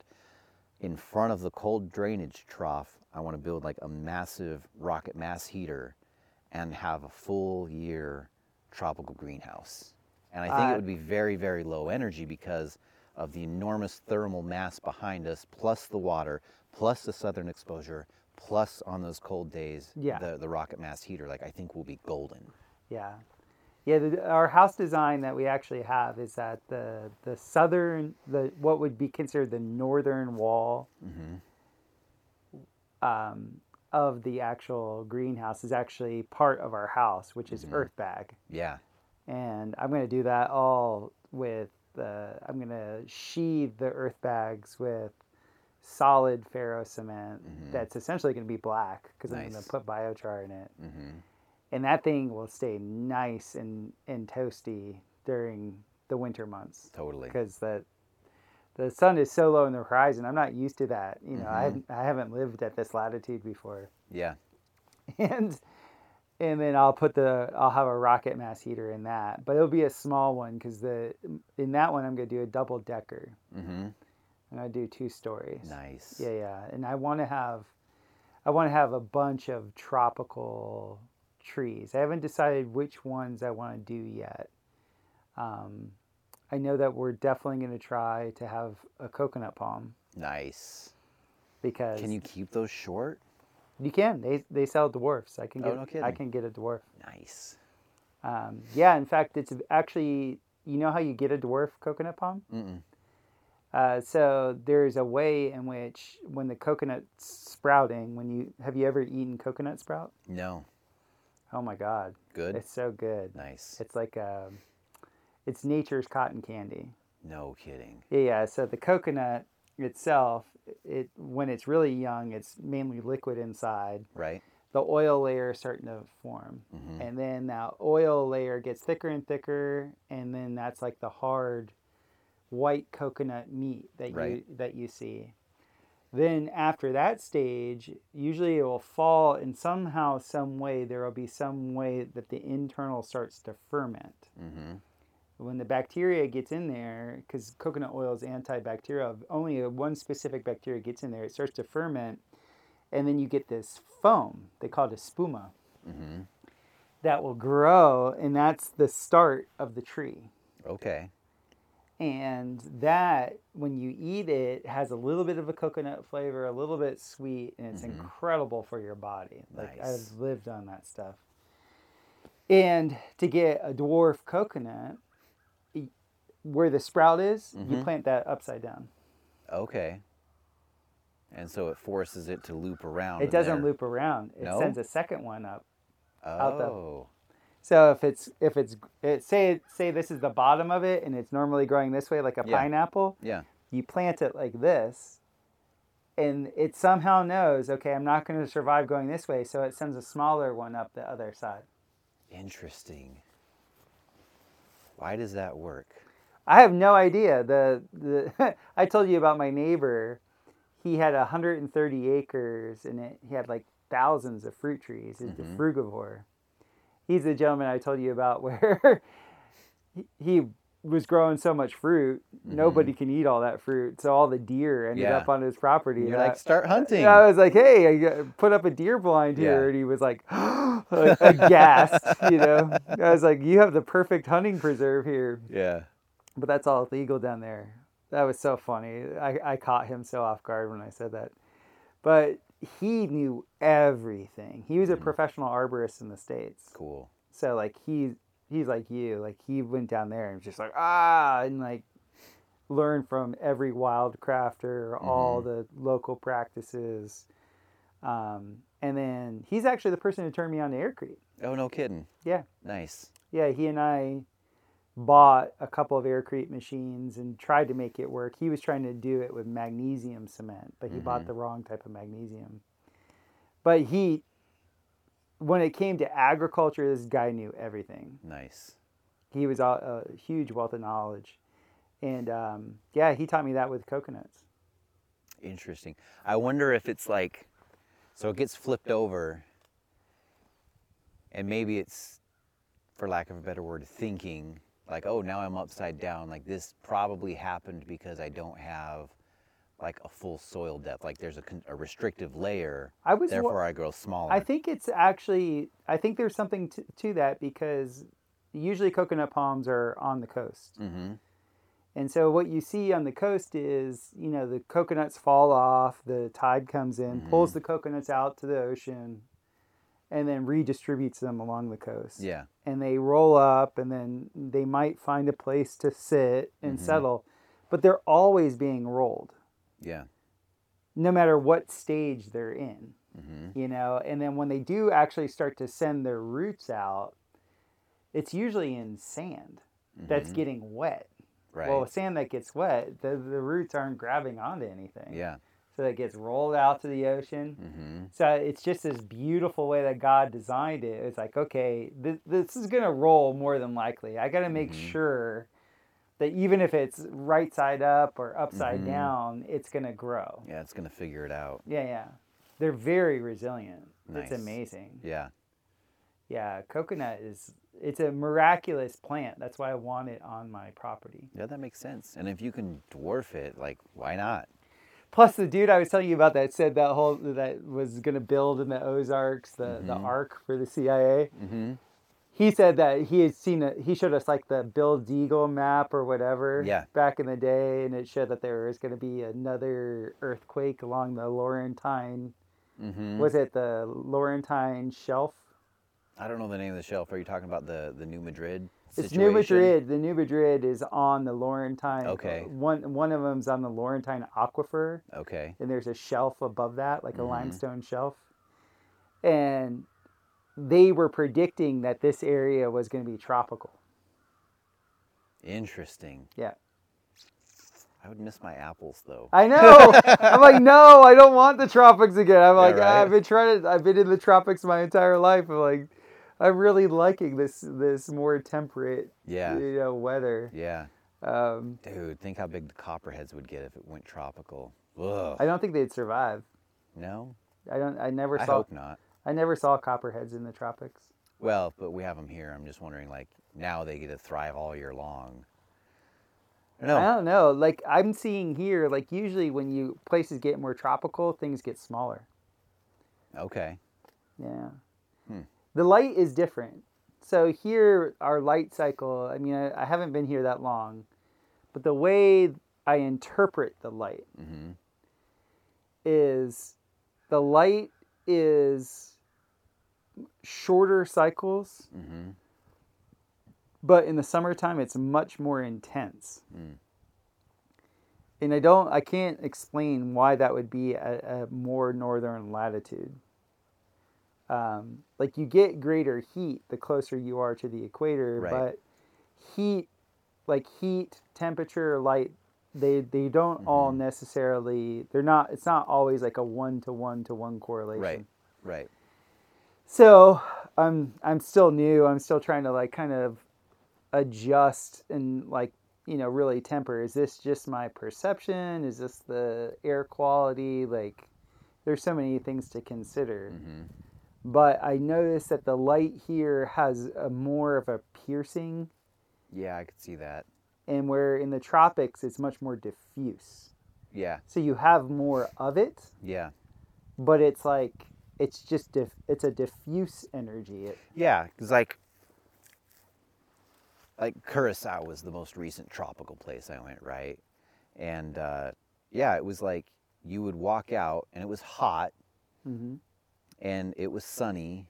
in front of the cold drainage trough, I want to build like a massive rocket mass heater and have a full year tropical greenhouse. And I think Uh, it would be very, very low energy because of the enormous thermal mass behind us, plus the water, plus the southern exposure, plus on those cold days, Yeah. the, the rocket mass heater, like I think we'll be golden. Yeah, yeah. The, our house design that we actually have is that the the southern the what would be considered the northern wall um, of the actual greenhouse is actually part of our house, which is earth bag, Yeah. and I'm going to do that all with the I'm going to sheathe the earth bags with solid ferro cement that's essentially going to be black because I'm going to put biochar in it. Hmm and that thing will stay nice and, and toasty during the winter months Totally. because the the sun is so low in the horizon. I'm not used to that. You know, I Mhm. haven't, I haven't lived at this latitude before, Yeah. and and then I'll put the I'll have a rocket mass heater in that, but it'll be a small one because the in that one I'm gonna do a double decker. hmm I'm gonna do two stories. Nice. Yeah, yeah, and I want to have, I want to have a bunch of tropical trees. I haven't decided which ones I want to do yet. Um, I know that we're definitely going to try to have a coconut palm Nice. because Can you keep those short? you can. They they sell dwarfs. I can get. Oh, get no I can get a dwarf. Nice. Um, yeah, in fact, it's actually you know how you get a dwarf coconut palm. Mm-mm. Uh, so there's a way in which when the coconut's sprouting, when you have you ever eaten coconut sprout? No. Oh my God, Good. it's so good. Nice. It's like a, it's nature's cotton candy. No kidding. Yeah. So the coconut itself, it when it's really young, it's mainly liquid inside. Right. The oil layer is starting to form, Mhm. and then that oil layer gets thicker and thicker, and then that's like the hard white coconut meat that Right. you that you see. Then after that stage, usually it will fall, and somehow, some way, there will be some way that the internal starts to ferment Mm-hmm. when the bacteria gets in there, because coconut oil is antibacterial, only one specific bacteria gets in there, it starts to ferment, and then you get this foam. They call it a spuma Mm-hmm. that will grow, and that's the start of the tree. Okay. And that, when you eat it, has a little bit of a coconut flavor, a little bit sweet, and it's mm-hmm. incredible for your body. Like Nice. I've lived on that stuff. And to get a dwarf coconut, where the sprout is, you mm-hmm. plant that upside down. Okay. And so it forces it to loop around. It doesn't there- loop around. It No? sends a second one up. Oh. So if it's if it's it, say say this is the bottom of it and it's normally growing this way like a Yeah. pineapple, Yeah. you plant it like this, and it somehow knows, okay, I'm not going to survive going this way, so it sends a smaller one up the other side. Interesting. Why does that work? I have no idea. The the I told you about my neighbor. He had 130 acres and it, he had like thousands of fruit trees. He's Mhm. a frugivore. He's the gentleman I told you about where he- was growing so much fruit, nobody can eat all that fruit. So all the deer ended Mm-hmm. Yeah. up on his property. You're and like, start hunting. and I was like, "Hey, I put up a deer blind here," Yeah. and he was like, aghast. You know, I was like, "You have the perfect hunting preserve here." yeah. but that's all illegal down there. That was so funny. I, I caught him so off guard when I said that. But he knew everything. He was a Mhm. professional arborist in the States. Cool. So like he he's like you. Like he went down there and was just like ah and like learned from every wild crafter, all the local practices. Um, and then he's actually the person who turned me on to Aircrete. Oh, no kidding. Yeah. Nice. Yeah, he and I bought a couple of aircrete machines and tried to make it work. He was trying to do it with magnesium cement, but he bought Mhm. the wrong type of magnesium. But he, when it came to agriculture, this guy knew everything. Nice. He was a, a huge wealth of knowledge. And um, yeah, he taught me that with coconuts. Interesting. I wonder if it's like, so it gets flipped over, and maybe it's, for lack of a better word, thinking like, oh, now I'm upside down. Like this probably happened because I don't have like a full soil depth. Like there's a, a restrictive layer. I was wa- Therefore, I grow smaller. I think it's actually, I think there's something to, to that because usually coconut palms are on the coast. Mm-hmm. And so what you see on the coast is, you know, the coconuts fall off, the tide comes in, pulls the coconuts out to the ocean, and then redistributes them along the coast. Yeah. And they roll up and then they might find a place to sit and Mhm. settle, but they're always being rolled, Yeah. no matter what stage they're in, Mm-hmm. you know. And then when they do actually start to send their roots out, it's usually in sand that's Mhm. getting wet. right. Well, sand that gets wet, the, the roots aren't grabbing onto anything. yeah. So it gets rolled out to the ocean. Mm-hmm. So it's just this beautiful way that God designed it. It's like, okay, th- this is going to roll more than likely. I got to make Mhm. sure that even if it's right side up or upside Mhm. down, it's going to grow. Yeah, it's gonna figure it out. Yeah, yeah. They're very resilient. Nice. It's amazing. Yeah. Yeah, coconut is it's a miraculous plant. That's why I want it on my property. Yeah, that makes sense. And if you can dwarf it, like, why not? Plus, the dude I was telling you about that said that whole that was going to build in the Ozarks the the Mhm. ark for the CIA. Mm-hmm. He said that he had seen it. He showed us like the Bill Deagle map or whatever. Yeah. Back in the day, and it showed that there was going to be another earthquake along the Laurentine. Mm-hmm. Was it the Laurentine Shelf? I don't know the name of the shelf. Are you talking about the the New Madrid? It's New? Madrid. The New Madrid is on the Laurentine. Okay. One one of them's on the Laurentine Aquifer. Okay. and there's a shelf above that, like a Mhm. limestone shelf. And they were predicting that this area was going to be tropical. Interesting. Yeah. I would miss my apples though. I know. I'm like, no, I don't want the tropics again. I'm Yeah, like, right. I've been trying to. I've been in the tropics my entire life. I'm like, I'm really liking this this more temperate, Yeah. you know, weather. Yeah. Um, Dude, think how big the copperheads would get if it went tropical. Ugh. I don't think they'd survive. no? I don't. I never I saw. hope not. I never saw copperheads in the tropics. Well, but we have them here. I'm just wondering, like, now they get to thrive all year long. I don't I don't know. Like I'm seeing here, like usually when you places get more tropical, things get smaller. Okay. Yeah. The light is different. So here, our light cycle. I mean, I, I haven't been here that long, but the way I interpret the light Mm-hmm. is the light is shorter cycles, Mm-hmm. but in the summertime, it's much more intense. Mm. and I don't I can't explain why that would be at a more northern latitude. Um, like you get greater heat the closer you are to the equator, Right. but heat like heat, temperature, light they they don't all Mhm. necessarily they're not it's not always like a one to one to one correlation. Right. Right. So I'm I'm still new. I'm still trying to like kind of adjust and like you know really temper. Is this just my perception? Is this the air quality? Like there's so many things to consider. hmm But I noticed that the light here has a more of a piercing, Yeah, I could see that. and where in the tropics it's much more diffuse. Yeah. So you have more of it, Yeah. but it's like it's just diff- it's a diffuse energy. It, Yeah, because like, like Curacao was the most recent tropical place I went, right? And uh, yeah, it was like you would walk out and it was hot Mhm. And it was sunny,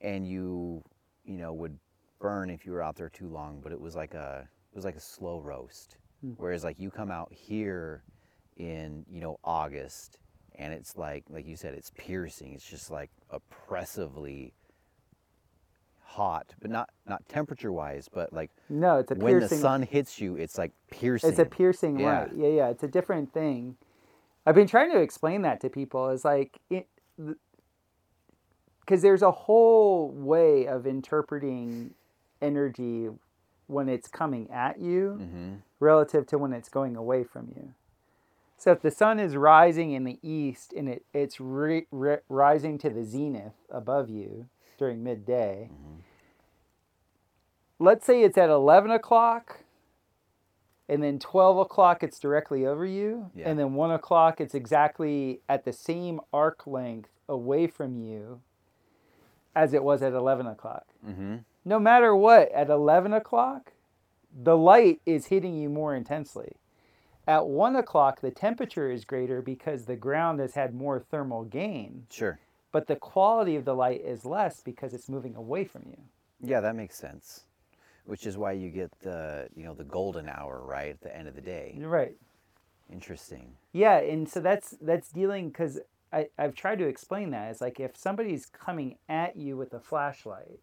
and you, you know, would burn if you were out there too long. But it was like a, it was like a slow roast. Hmm. Whereas like you come out here in, you know, August, and it's like, like you said, it's piercing. It's just like oppressively hot, but not not temperature wise, but like No, it's a when the sun hits you, it's like piercing. It's a piercing Yeah. light. Yeah, yeah. It's a different thing. I've been trying to explain that to people. It's like because there's a whole way of interpreting energy when it's coming at you hmm relative to when it's going away from you. So if the sun is rising in the east and it, it's ri- ri- rising to the zenith above you during midday, Mhm. let's say it's at 11 o'clock and then 12 o'clock it's directly over you Yeah. and then 1 o'clock it's exactly at the same arc length away from you as it was at 11 o'clock hmm no matter what at 11 o'clock the light is hitting you more intensely at 1 o'clock the temperature is greater because the ground has had more thermal gain Sure. but the quality of the light is less because it's moving away from you Yeah, that makes sense. Which is why you get the, you know, the golden hour right at the end of the day. Right Interesting. Yeah, and so that's that's dealing because I I've tried to explain that. It's like if somebody's coming at you with a flashlight,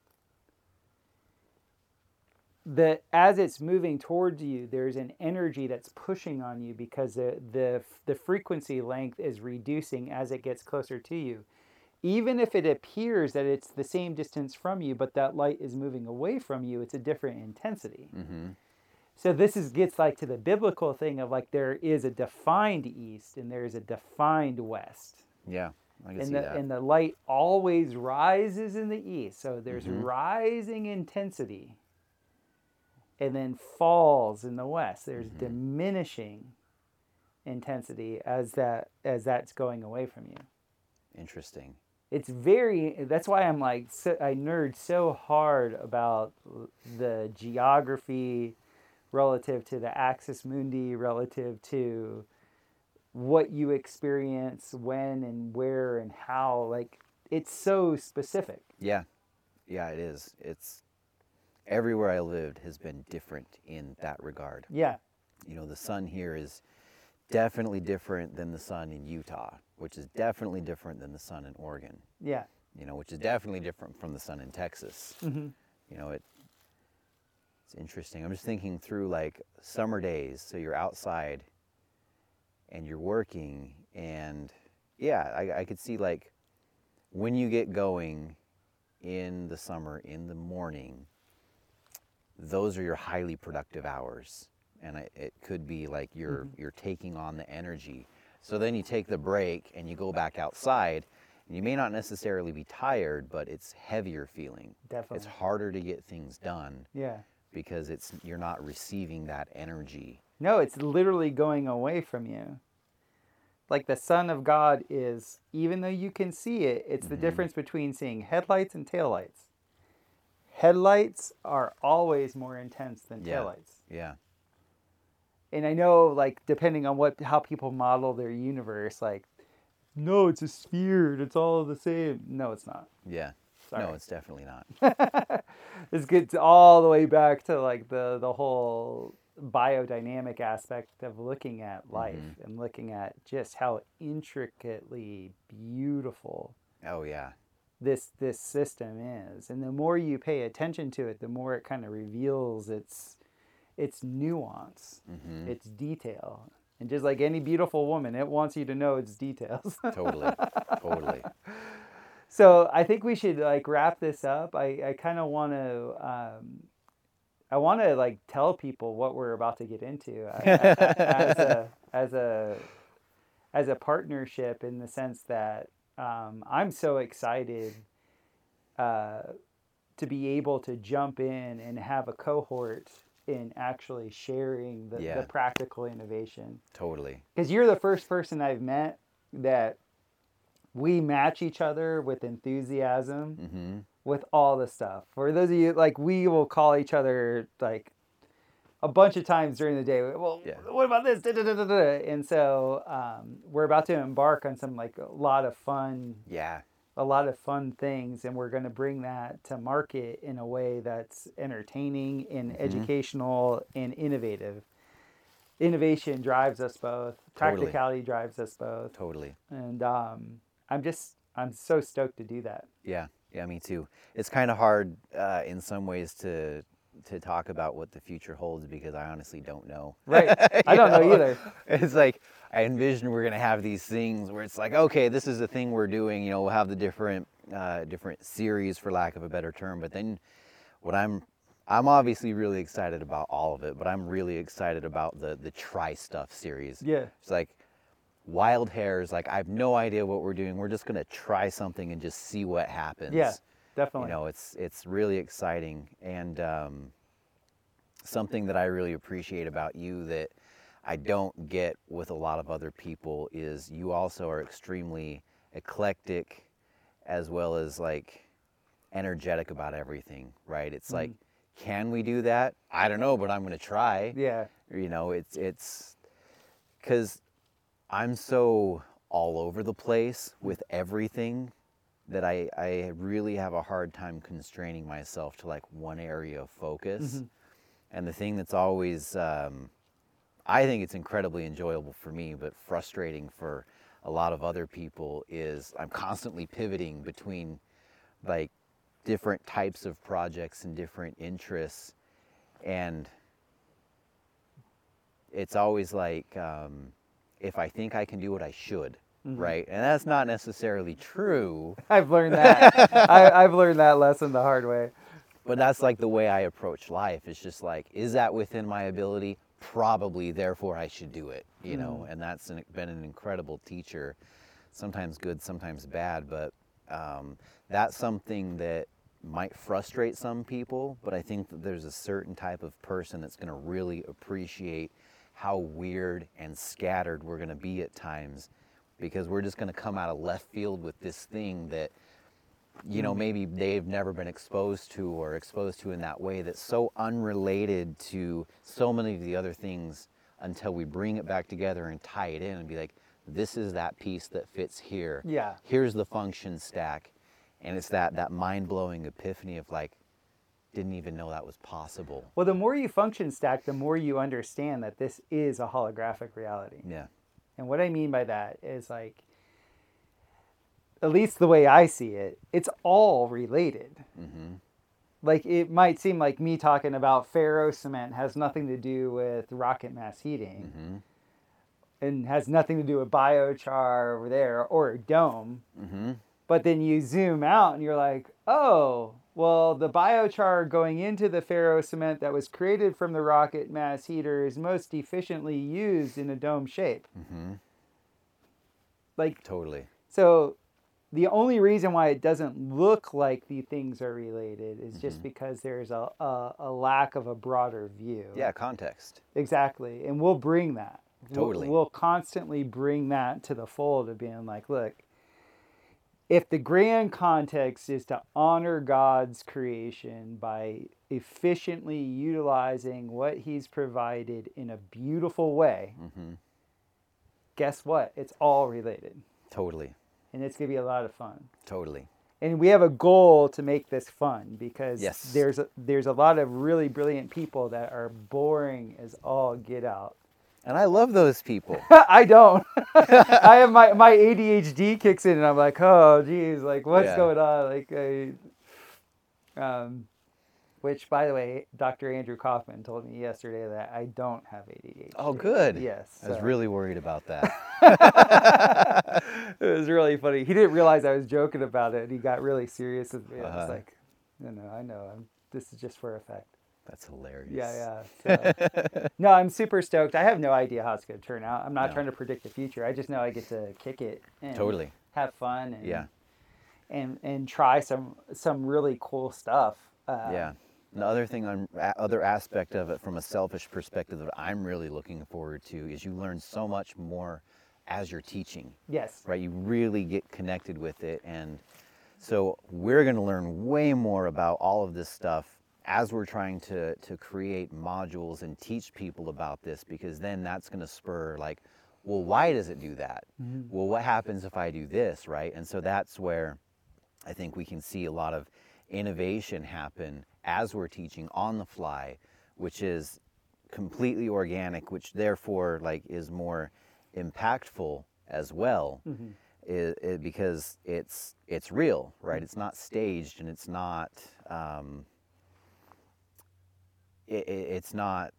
that as it's moving towards you, there's an energy that's pushing on you because the the the frequency length is reducing as it gets closer to you. Even if it appears that it's the same distance from you, but that light is moving away from you, it's a different intensity. hmm So this is gets like to the biblical thing of like there is a defined east and there is a defined west. Yeah, I can And see the that. and the light always rises in the east. So there's Mhm. rising intensity and then falls in the west. There's Mhm. diminishing intensity as that as that's going away from you. Interesting. It's very that's why I'm like so, I nerd so hard about the geography relative to the axis mundi relative to what you experience when and where and how like it's so specific Yeah, yeah, it is. It's everywhere I lived has been different in that regard. yeah You know, the sun here is definitely different than the sun in Utah, which is definitely different than the sun in Oregon. yeah You know, which is definitely different from the sun in Texas. hmm You know, it it's interesting. I'm just thinking through like summer days, so you're outside and you're working and yeah, I, I could see like when you get going in the summer in the morning, those are your highly productive hours. And it could be like you're you're taking on the energy. So then you take the break and you go back outside and you may not necessarily be tired, but it's heavier feeling definitely it's harder to get things done yeah because it's you're not receiving that energy. no it's literally going away from you like the son of god is even though you can see it it's the Mhm. difference between seeing headlights and taillights headlights are always more intense than Yeah. taillights Yeah. And I know like depending on what how people model their universe, like no, it's a sphere, it's all the same. No, it's not. Yeah. Sorry. No, it's definitely not. this gets all the way back to like the the whole biodynamic aspect of looking at life Mhm. and looking at just how intricately beautiful Oh yeah. this this system is and the more you pay attention to it the more it kind of reveals its it's nuance, hmm it's detail. And just like any beautiful woman, it wants you to know its details. Totally. totally. so I think we should like wrap this up. I, I kind of want to, um, I want to like tell people what we're about to get into uh, as a, as a, as a partnership in the sense that um, I'm so excited uh, to be able to jump in and have a cohort in actually sharing the, Yeah. the practical innovation Totally. because you're the first person I've met that we match each other with enthusiasm hmm with all the stuff. For those of you like we will call each other like a bunch of times during the day. Well, Yeah. what about this? Da, da, da. And so um, we're about to embark on some like a lot of fun, Yeah. A lot of fun things, and we're going to bring that to market in a way that's entertaining and Mm-hmm. educational and innovative. Innovation drives us both. Totally. Practicality drives us both, Totally. and um, I'm just I'm so stoked to do that. Yeah, yeah, me too. It's kind of hard uh, in some ways to to talk about what the future holds because I honestly don't know. Right. I don't know either. It's like I envision we're gonna have these things where it's like, okay, this is the thing we're doing. You know, we'll have the different uh, different series, for lack of a better term. But then, what I'm I'm obviously really excited about all of it, but I'm really excited about the the try stuff series. Yeah. It's like wild hairs. Like I have no idea what we're doing. We're just gonna try something and just see what happens. Yeah. Definitely. You know, it's it's really exciting and um, something that I really appreciate about you that I don't get with a lot of other people is you also are extremely eclectic as well as like energetic about everything, right? It's like, can we do that? I don't know, but I'm gonna try yeah. you know it's it's because i'm so all over the place with everything that i i really have a hard time constraining myself to like one area of focus and the thing that's always um, i think it's incredibly enjoyable for me but frustrating for a lot of other people is i'm constantly pivoting between like different types of projects and different interests and it's always like um, if I think I can do it, I should, right? And that's not necessarily true, I've learned that. I, I've learned that lesson the hard way. but that's like the way I approach life. It's just like, is that within my ability? Probably, therefore I should do it, you know? And that's an, been an incredible teacher, sometimes good, sometimes bad, but um, that's something that might frustrate some people, but I think that there's a certain type of person that's going to really appreciate how weird and scattered we're going to be at times because we're just going to come out of left field with this thing that you know mm. maybe they've never been exposed to or exposed to in that way that's so unrelated to so many of the other things until we bring it back together and tie it in and be like this is that piece that fits here. Yeah. here's the function stack. And it's that that mind-blowing epiphany of like didn't even know that was possible. Well, the more you function stack, the more you understand that this is a holographic reality. yeah. And what I mean by that is like, at least the way I see it, it's all related. mm-hmm. Like it might seem like me talking about ferro cement has nothing to do with rocket mass heating Mm-hmm. and has nothing to do with biochar over there or a dome. Mm-hmm. But then you zoom out and you're like, oh, well, the biochar going into the ferro cement that was created from the rocket mass heater is most efficiently used in a dome shape. Mm-hmm. Like, totally so the only reason why it doesn't look like the things are related is just because there's a, a, a lack of a broader view. yeah context Exactly. And we'll bring that. We'll- Totally. We'll, constantly bring that to the fold of being like, look, if the grand context is to honor God's creation by efficiently utilizing what he's provided in a beautiful way, mm-hmm. guess what? It's all related. totally And it's going to be a lot of fun. totally And we have a goal to make this fun because Yes. there's a, there's a lot of really brilliant people that are boring as all get out. and i love those people I don't. I have my my ADHD kicks in, and I'm like, oh, geez, like what's Yeah. going on? Like, I, um, Which, by the way, Dr. Andrew Kaufman told me yesterday that I don't have ADHD. Oh, good. Yes. I was so- really worried about that. it was really funny. He didn't realize I was joking about it, and he got really serious with me. Uh-huh. was like, "No, no, I know. I'm, this is just for effect." That's hilarious. Yeah, yeah. So, no, I'm super stoked. I have no idea how it's going to turn out. I'm not No. trying to predict the future. I just know I get to kick it and Totally. have fun and Yeah. and and try some some really cool stuff. Uh, Yeah. The other thing, I'm, other aspect of it from a selfish perspective that I'm really looking forward to is you learn so much more as you're teaching, Yes. right? You really get connected with it. And so we're going to learn way more about all of this stuff as we're trying to, to create modules and teach people about this because then that's going to spur like, well, why does it do that? Mm-hmm. Well, what happens if I do this, right? And so that's where I think we can see a lot of innovation happen as we're teaching on the fly, which is completely organic, which therefore like is more impactful as well, mm-hmm. i- i- because it's it's real, right? It's mm-hmm. not staged and it's not um, it, it- it's not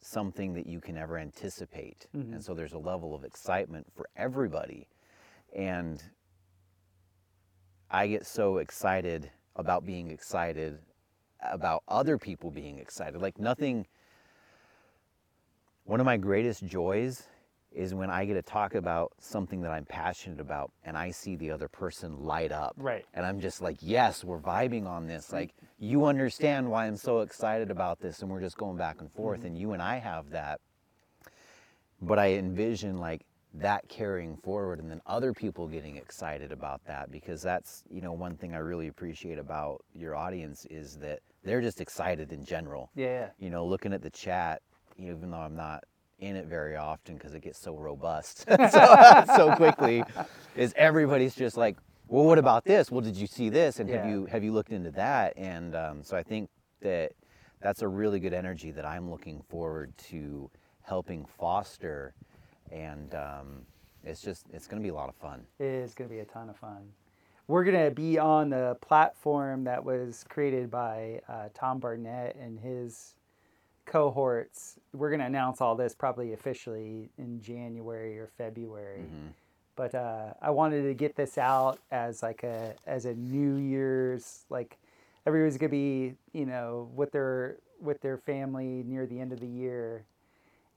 something that you can ever anticipate, mm-hmm. and so there's a level of excitement for everybody, and I get so excited about being excited about other people being excited. Like nothing one of my greatest joys is when I get to talk about something that I'm passionate about and I see the other person light up. Right. And I'm just like, yes, we're vibing on this. Like, you understand why I'm so excited about this. And we're just going back and forth. Mm-hmm. And you and I have that. But I envision like that carrying forward and then other people getting excited about that because that's, you know, one thing I really appreciate about your audience is that they're just excited in general Yeah. you know, looking at the chat, even though I'm not in it very often because it gets so robust so, so quickly, is everybody's just like, well, what about this? Well, did you see this? And have Yeah. you have you looked into that? And um, so I think that that's a really good energy that I'm looking forward to helping foster, and um, it's just it's going to be a lot of fun. It is going to be a ton of fun. We're going to be on the platform that was created by uh, Tom Barnett and his cohorts. We're going to announce all this probably officially in January or February. But uh, I wanted to get this out as like a as a New Year's like everybody's gonna be you know with their with their family near the end of the year,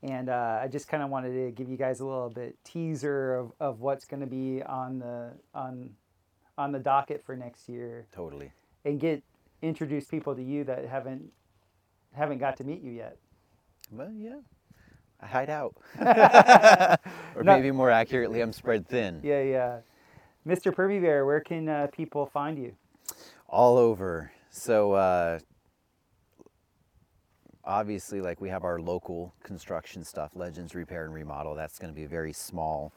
and uh, I just kind of wanted to give you guys a little bit teaser of, of what's gonna be on the on on the docket for next year, Totally. and get introduce people to you that haven't haven't got to meet you yet. Well, yeah. I hide out. or No. maybe more accurately, I'm spread thin. Yeah, yeah. Mr. Pervy Bear, where can uh, people find you? all over. So uh, obviously, like we have our local construction stuff, Legends Repair and Remodel. That's going to be a very small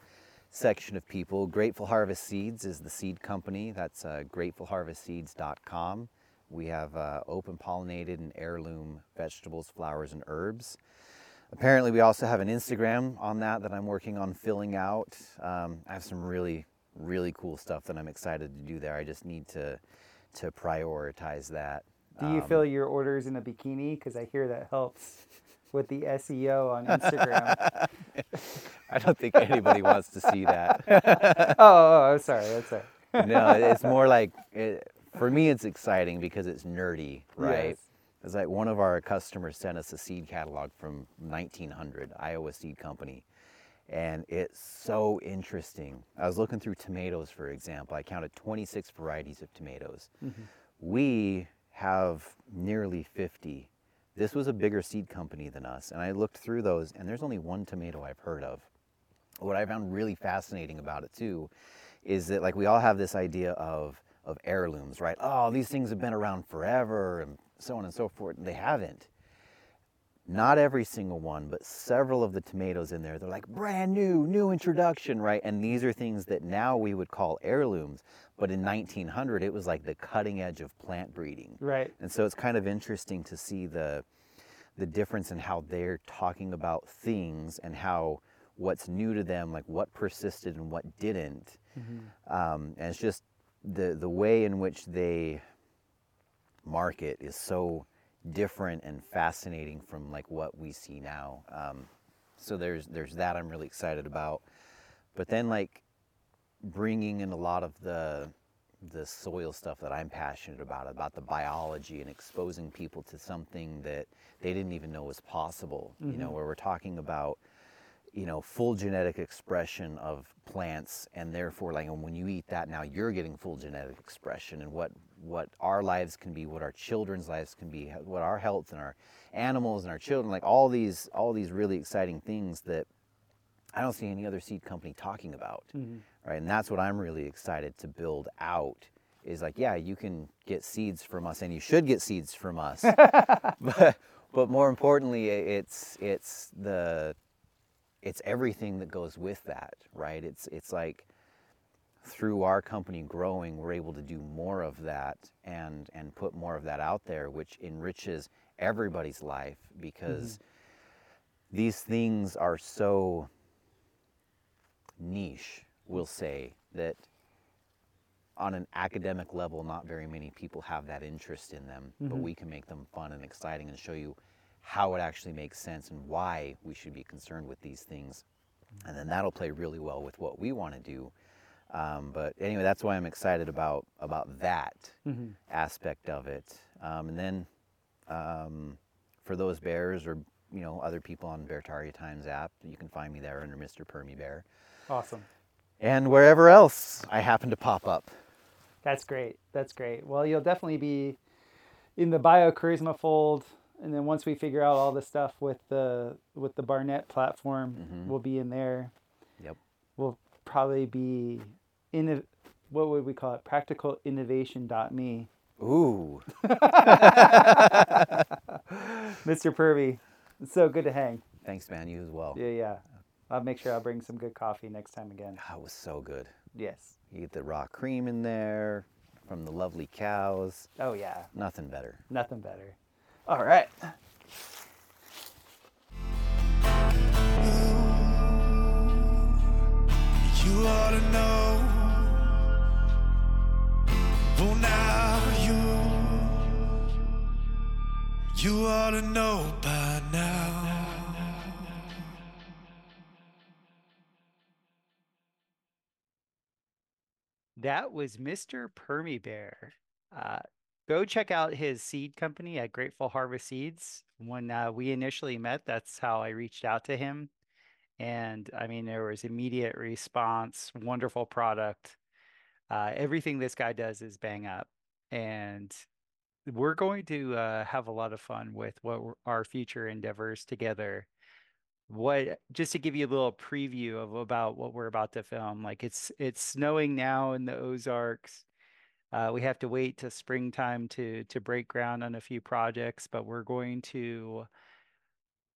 section of people. Grateful Harvest Seeds is the seed company. That's uh, gratefulharvestseeds.com. We have uh, open pollinated and heirloom vegetables, flowers, and herbs. Apparently, we also have an Instagram on that that I'm working on filling out. Um, I have some really, really cool stuff that I'm excited to do there. I just need to to prioritize that. Do you Um, fill your orders in a bikini? Because I hear that helps with the SEO on Instagram. I don't think anybody wants to see that. oh, oh, oh, sorry, that's sorry. no, it's more like it, for me, it's exciting because it's nerdy, right? Yes. It's like one of our customers sent us a seed catalog from 1900, Iowa Seed Company, and it's so interesting. I was looking through tomatoes, for example. I counted 26 varieties of tomatoes. We have nearly 50. This was a bigger seed company than us, and I looked through those, and there's only one tomato I've heard of. What I found really fascinating about it too is that like we all have this idea of of heirlooms, right? Oh, these things have been around forever and so on and so forth. And they haven't. Not every single one, but several of the tomatoes in there, they're like brand new, new introduction, right? And these are things that now we would call heirlooms, but in 1900 it was like the cutting edge of plant breeding. Right. And so it's kind of interesting to see the the difference in how they're talking about things and how what's new to them, like what persisted and what didn't. Um, and it's just the the way in which they market is so different and fascinating from like what we see now. Um, so there's there's that I'm really excited about. But then like bringing in a lot of the the soil stuff that I'm passionate about, about the biology and exposing people to something that they didn't even know was possible. Mm-hmm. You know, mm-hmm. where we're talking about you know full genetic expression of plants and therefore like when you eat that now you're getting full genetic expression and what what our lives can be what our children's lives can be what our health and our animals and our children like all these all these really exciting things that i don't see any other seed company talking about mm-hmm. right and that's what i'm really excited to build out is like yeah you can get seeds from us and you should get seeds from us but but more importantly it's it's the it's everything that goes with that, right? It's it's like through our company growing, we're able to do more of that and and put more of that out there, which enriches everybody's life because mm-hmm. these things are so niche, we'll say, that on an academic level, not very many people have that interest in them, mm-hmm. but we can make them fun and exciting and show you how it actually makes sense and why we should be concerned with these things. And then that'll play really well with what we want to do. Um, but anyway, that's why I'm excited about about that mm-hmm. aspect of it. Um, and then um, for those bears or you know other people on Beartaria Times app, you can find me there under Mr. Permie Bear. Awesome. And wherever else I happen to pop up. That's great. That's great. Well, you'll definitely be in the BioCharisma fold and then once we figure out all the stuff with the with the Barnett platform, mm-hmm. we'll be in there. Yep. We'll probably be in what would we call it? Practical innovation.me. Ooh. Mr. Purvey, it's so good to hang. Thanks, man. You as well. Yeah, yeah. I'll make sure I'll bring some good coffee next time again. That was so good. Yes. You get the raw cream in there from the lovely cows. Oh yeah. Nothing better. Nothing better. All right. You ought to know. Well, now you, you ought to know by now. That was Mr. Permie Bear. Uh, go check out his seed company at Grateful Harvest Seeds. When uh, we initially met, that's how I reached out to him. And I mean, there was immediate response, wonderful product. Uh, everything this guy does is bang up. And we're going to uh, have a lot of fun with what our future endeavors together. What just to give you a little preview of about what we're about to film. Like it's it's snowing now in the Ozarks uh, we have to wait to springtime to to break ground on a few projects, but we're going to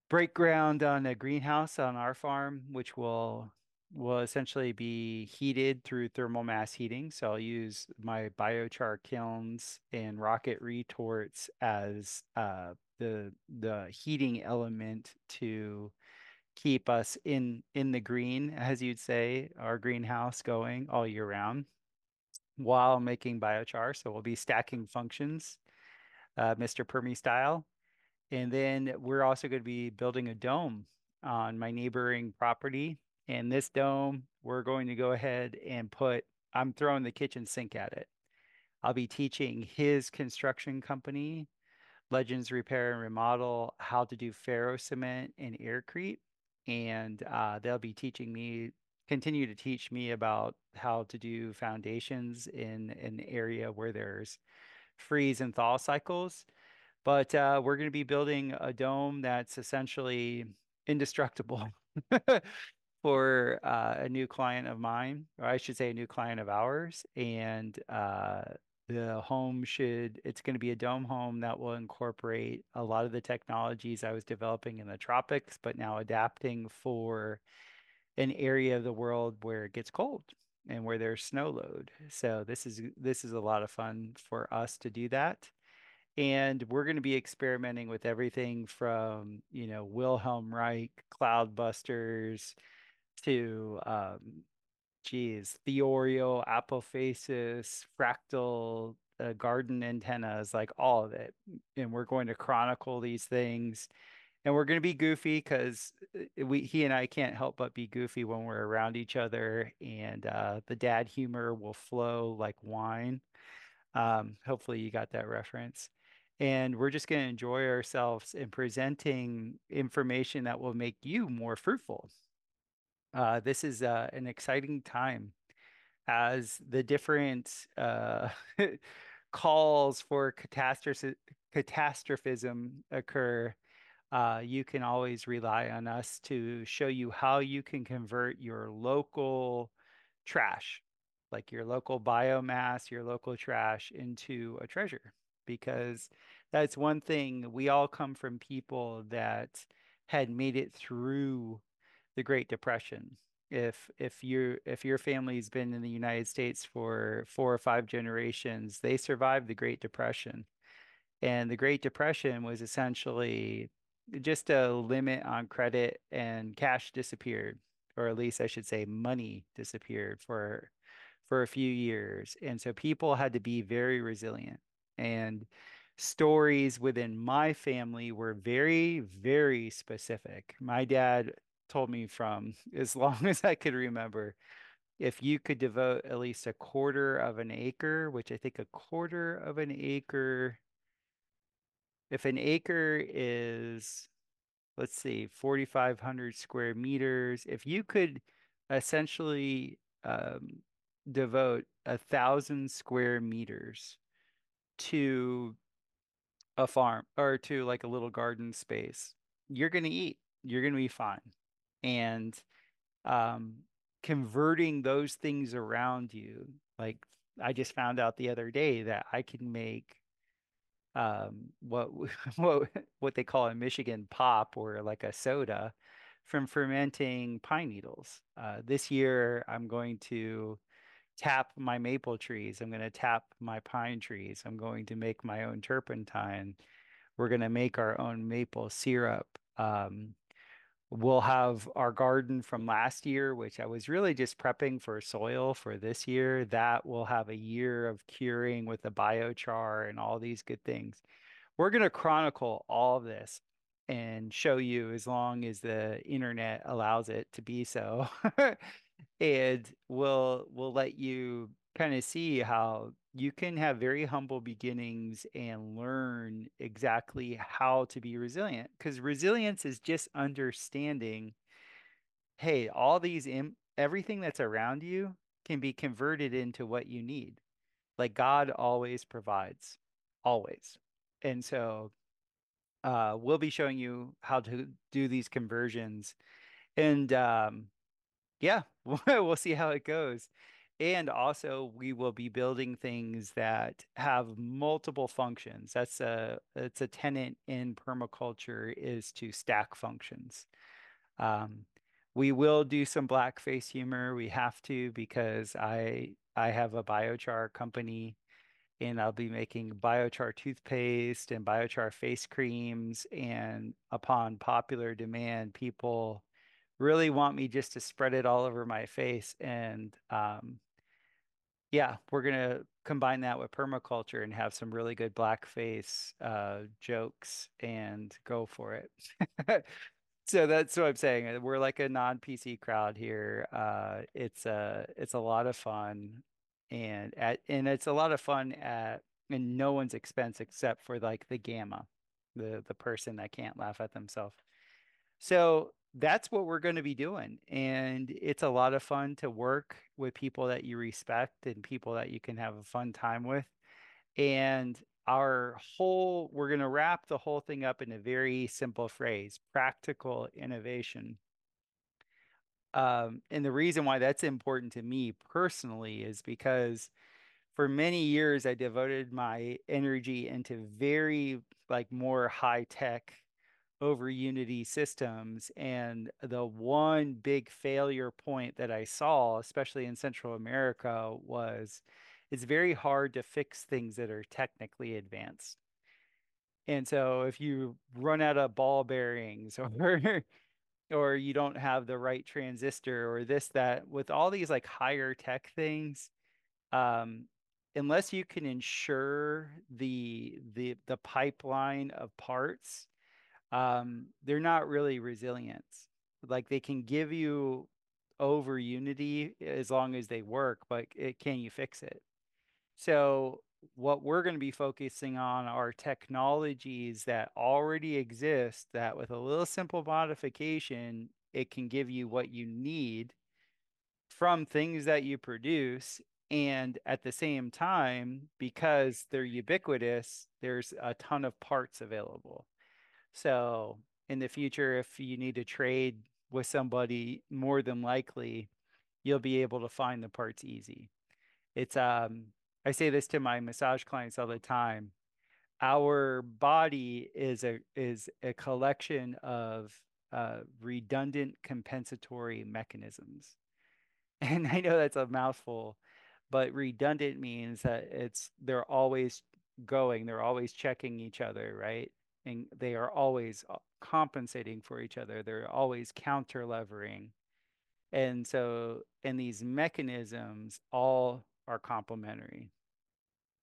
break ground on a greenhouse on our farm, which will will essentially be heated through thermal mass heating. So I'll use my biochar kilns and rocket retorts as uh, the the heating element to keep us in in the green, as you'd say, our greenhouse going all year round while making biochar. So we'll be stacking functions, uh, Mr. Permie style. And then we're also going to be building a dome on my neighboring property. And this dome, we're going to go ahead and put, I'm throwing the kitchen sink at it. I'll be teaching his construction company, Legends Repair and Remodel, how to do ferro cement and aircrete. And uh, they'll be teaching me continue to teach me about how to do foundations in an area where there's freeze and thaw cycles. But uh, we're going to be building a dome that's essentially indestructible for uh, a new client of mine, or I should say, a new client of ours. And uh, the home should, it's going to be a dome home that will incorporate a lot of the technologies I was developing in the tropics, but now adapting for an area of the world where it gets cold and where there's snow load. So this is this is a lot of fun for us to do that. And we're going to be experimenting with everything from, you know, Wilhelm Reich, Cloudbusters to um geez, Theorio, Apophasis, Fractal, uh, garden antennas, like all of it. And we're going to chronicle these things. And we're going to be goofy because uh, we he and I can't help but be goofy when we're around each other. And uh, the dad humor will flow like wine. Um, hopefully, you got that reference. And we're just going to enjoy ourselves in presenting information that will make you more fruitful. Uh, this is uh, an exciting time as the different uh, calls for catastrophe, catastrophism occur. Uh, you can always rely on us to show you how you can convert your local trash, like your local biomass, your local trash, into a treasure. Because that's one thing we all come from people that had made it through the Great Depression. If if you if your family's been in the United States for four or five generations, they survived the Great Depression. And the Great Depression was essentially just a limit on credit and cash disappeared, or at least I should say money disappeared for for a few years. And so people had to be very resilient. And stories within my family were very, very specific. My dad told me from as long as I could remember, if you could devote at least a quarter of an acre, which I think a quarter of an acre, if an acre is, let's see, 4,500 square meters, if you could essentially um, devote a thousand square meters to a farm or to like a little garden space, you're going to eat. You're going to be fine. And um, converting those things around you, like I just found out the other day that I can make um, what what what they call in Michigan pop or like a soda from fermenting pine needles. Uh, this year, I'm going to tap my maple trees. I'm going to tap my pine trees. I'm going to make my own turpentine. We're going to make our own maple syrup. Um, we'll have our garden from last year, which I was really just prepping for soil for this year. That will have a year of curing with the biochar and all these good things. We're going to chronicle all of this and show you as long as the internet allows it to be so. and we'll we'll let you kind of see how you can have very humble beginnings and learn exactly how to be resilient because resilience is just understanding hey all these Im- everything that's around you can be converted into what you need like god always provides always and so uh, we'll be showing you how to do these conversions and um, yeah, we'll see how it goes. And also, we will be building things that have multiple functions. That's a it's a tenant in permaculture is to stack functions. Um, we will do some blackface humor. We have to because I I have a biochar company and I'll be making biochar toothpaste and biochar face creams. And upon popular demand, people really want me just to spread it all over my face. And um, yeah, we're gonna combine that with permaculture and have some really good blackface uh, jokes and go for it. so that's what I'm saying. We're like a non-PC crowd here. Uh, it's a it's a lot of fun, and at and it's a lot of fun at and no one's expense except for like the gamma, the the person that can't laugh at themselves. So that's what we're going to be doing. And it's a lot of fun to work with people that you respect and people that you can have a fun time with. And our whole, we're going to wrap the whole thing up in a very simple phrase practical innovation. Um, and the reason why that's important to me personally is because for many years I devoted my energy into very like more high tech over Unity systems. And the one big failure point that I saw, especially in Central America, was it's very hard to fix things that are technically advanced. And so if you run out of ball bearings or or you don't have the right transistor or this that with all these like higher tech things um unless you can ensure the the the pipeline of parts, um, they're not really resilient. Like they can give you over unity as long as they work, but it, can you fix it? So what we're going to be focusing on are technologies that already exist that with a little simple modification, it can give you what you need from things that you produce. And at the same time, because they're ubiquitous, there's a ton of parts available. So in the future, if you need to trade with somebody, more than likely, you'll be able to find the parts easy. It's um I say this to my massage clients all the time. Our body is a is a collection of uh, redundant compensatory mechanisms. And I know that's a mouthful, but redundant means that it's they're always going, they're always checking each other, right? And they are always uh, compensating for each other. They're always counter levering. And so, and these mechanisms all are complementary.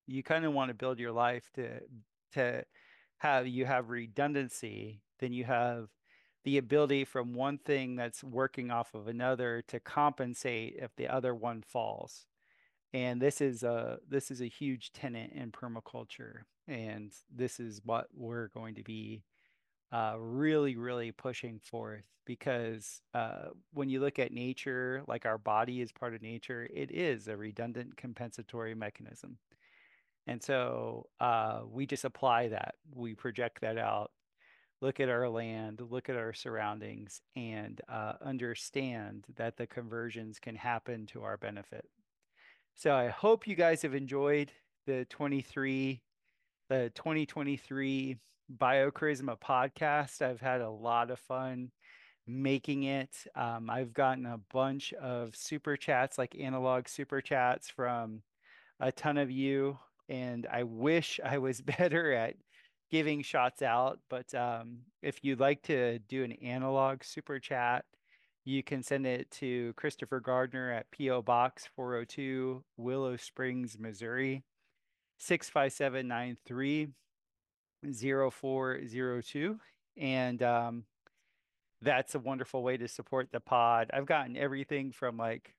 You kind of want to build your life to to have you have redundancy, then you have the ability from one thing that's working off of another to compensate if the other one falls. And this is a this is a huge tenet in permaculture, and this is what we're going to be uh, really, really pushing forth because uh, when you look at nature, like our body is part of nature, it is a redundant compensatory mechanism. And so uh, we just apply that, we project that out, look at our land, look at our surroundings, and uh, understand that the conversions can happen to our benefit. So I hope you guys have enjoyed the 23, the 2023 Biocharisma podcast. I've had a lot of fun making it. Um, I've gotten a bunch of super chats, like analog super chats from a ton of you. And I wish I was better at giving shots out. But um, if you'd like to do an analog super chat, you can send it to Christopher Gardner at P.O. Box 402, Willow Springs, Missouri, 65793. 0402. And um, that's a wonderful way to support the pod. I've gotten everything from like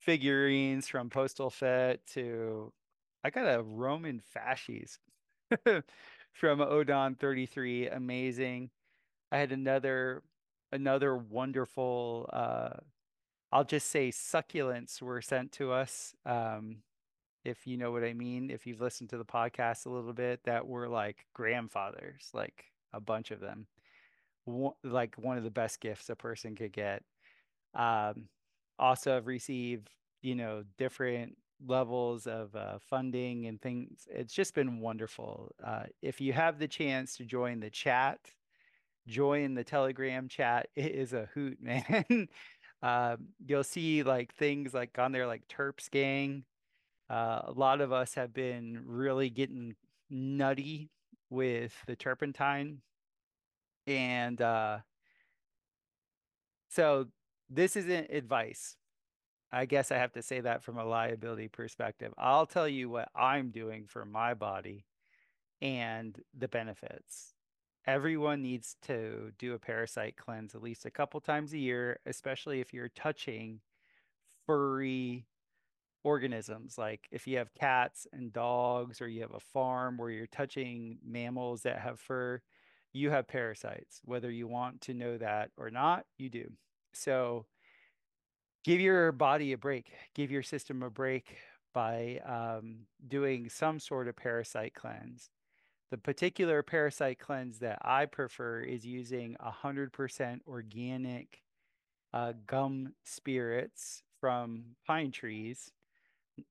figurines from Postal Fet to I got a Roman fasces from Odon 33. Amazing. I had another another wonderful uh I'll just say succulents were sent to us. Um if you know what I mean, if you've listened to the podcast a little bit, that were like grandfathers, like a bunch of them. Like one of the best gifts a person could get. Um, also, have received, you know, different levels of uh, funding and things. It's just been wonderful. Uh, if you have the chance to join the chat, join the Telegram chat. It is a hoot, man. uh, you'll see like things like on there, like Terps Gang uh, a lot of us have been really getting nutty with the turpentine. And uh, so this isn't advice. I guess I have to say that from a liability perspective. I'll tell you what I'm doing for my body and the benefits. Everyone needs to do a parasite cleanse at least a couple times a year, especially if you're touching furry organisms. Like if you have cats and dogs, or you have a farm where you're touching mammals that have fur, you have parasites. Whether you want to know that or not, you do. So give your body a break, give your system a break by um, doing some sort of parasite cleanse. The particular parasite cleanse that I prefer is using 100% organic uh, gum spirits from pine trees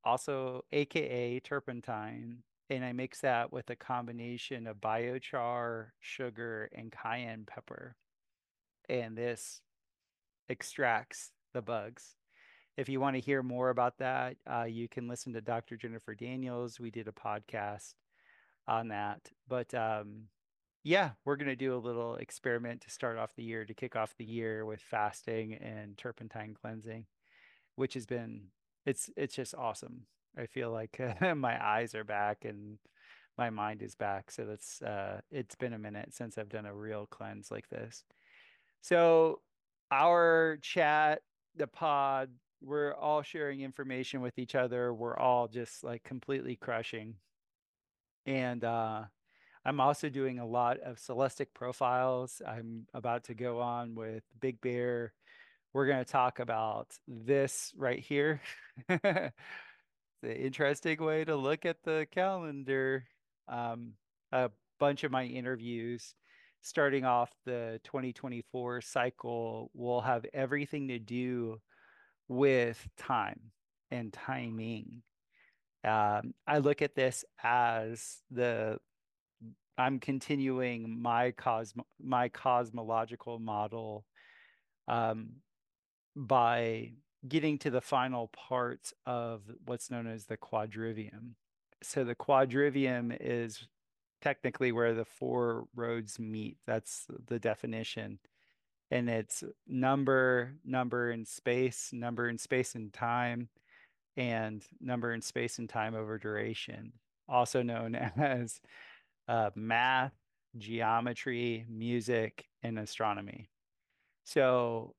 also AKA turpentine. And I mix that with a combination of biochar, sugar, and cayenne pepper. And this extracts the bugs. If you want to hear more about that, uh, you can listen to Dr. Jennifer Daniels. We did a podcast on that. But um, yeah, we're going to do a little experiment to start off the year, to kick off the year with fasting and turpentine cleansing, which has been it's it's just awesome. I feel like uh, my eyes are back and my mind is back. So that's uh it's been a minute since I've done a real cleanse like this. So our chat, the pod, we're all sharing information with each other. We're all just like completely crushing. And uh I'm also doing a lot of Celestic profiles. I'm about to go on with Big Bear. We're going to talk about this right here. the interesting way to look at the calendar. Um, a bunch of my interviews starting off the 2024 cycle will have everything to do with time and timing. Um, I look at this as the I'm continuing my cosmo my cosmological model um, by getting to the final parts of what's known as the quadrivium. So the quadrivium is technically where the four roads meet. That's the definition. And it's number, number in space, number in space and time, and number in space and time over duration, also known as uh, math, geometry, music, and astronomy. So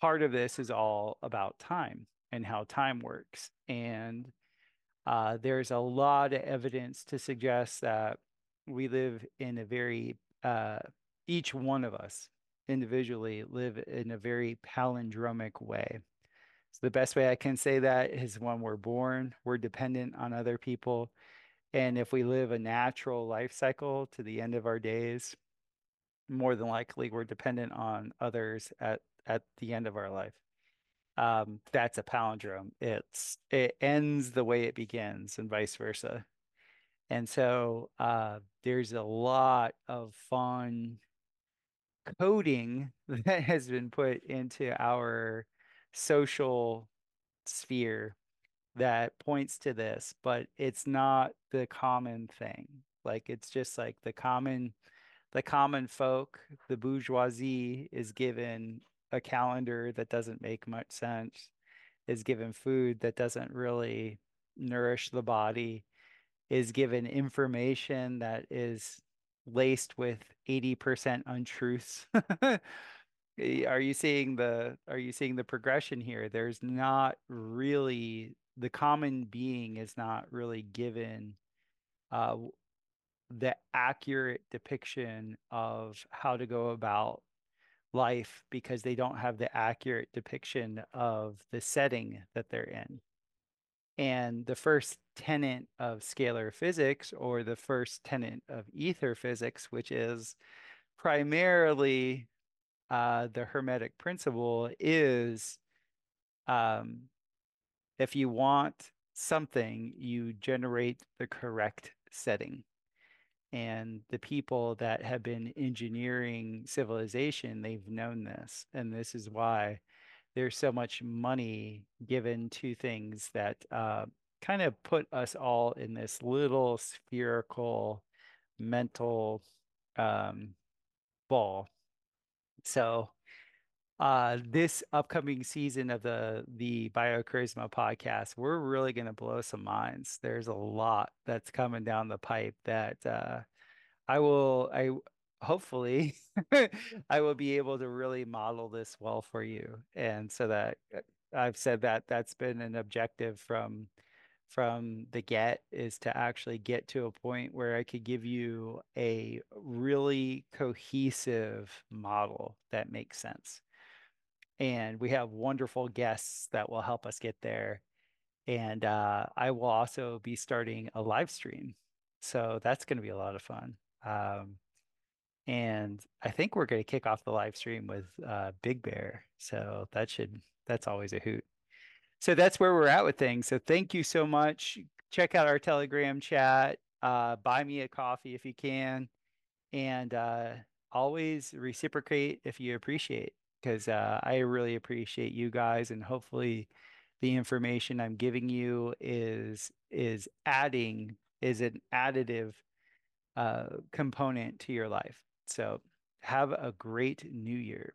part of this is all about time and how time works. And uh, there's a lot of evidence to suggest that we live in a very, uh, each one of us individually live in a very palindromic way. So the best way I can say that is when we're born, we're dependent on other people. And if we live a natural life cycle to the end of our days, more than likely we're dependent on others at, at the end of our life. Um, that's a palindrome. It's it ends the way it begins and vice versa. And so uh, there's a lot of fun coding that has been put into our social sphere that points to this, but it's not the common thing. Like it's just like the common the common folk, the bourgeoisie is given a calendar that doesn't make much sense, is given food that doesn't really nourish the body, is given information that is laced with 80% untruths. are you seeing the are you seeing the progression here? There's not really the common being is not really given uh, the accurate depiction of how to go about life because they don't have the accurate depiction of the setting that they're in. And the first tenet of scalar physics, or the first tenet of ether physics, which is primarily uh, the Hermetic principle, is um, if you want something, you generate the correct setting and the people that have been engineering civilization they've known this and this is why there's so much money given to things that uh, kind of put us all in this little spherical mental um, ball. So uh, this upcoming season of the the BioCharisma podcast, we're really going to blow some minds. There's a lot that's coming down the pipe that uh, I will I hopefully I will be able to really model this well for you. And so that uh, I've said that that's been an objective from from the get is to actually get to a point where I could give you a really cohesive model that makes sense and we have wonderful guests that will help us get there. And uh, I will also be starting a live stream. So that's going to be a lot of fun. Um, and I think we're going to kick off the live stream with uh, Big Bear. So that should, that's always a hoot. So that's where we're at with things. So thank you so much. Check out our Telegram chat. Uh, buy me a coffee if you can. And uh, always reciprocate if you appreciate because uh, I really appreciate you guys, and hopefully, the information I'm giving you is is adding is an additive uh, component to your life. So have a great new year.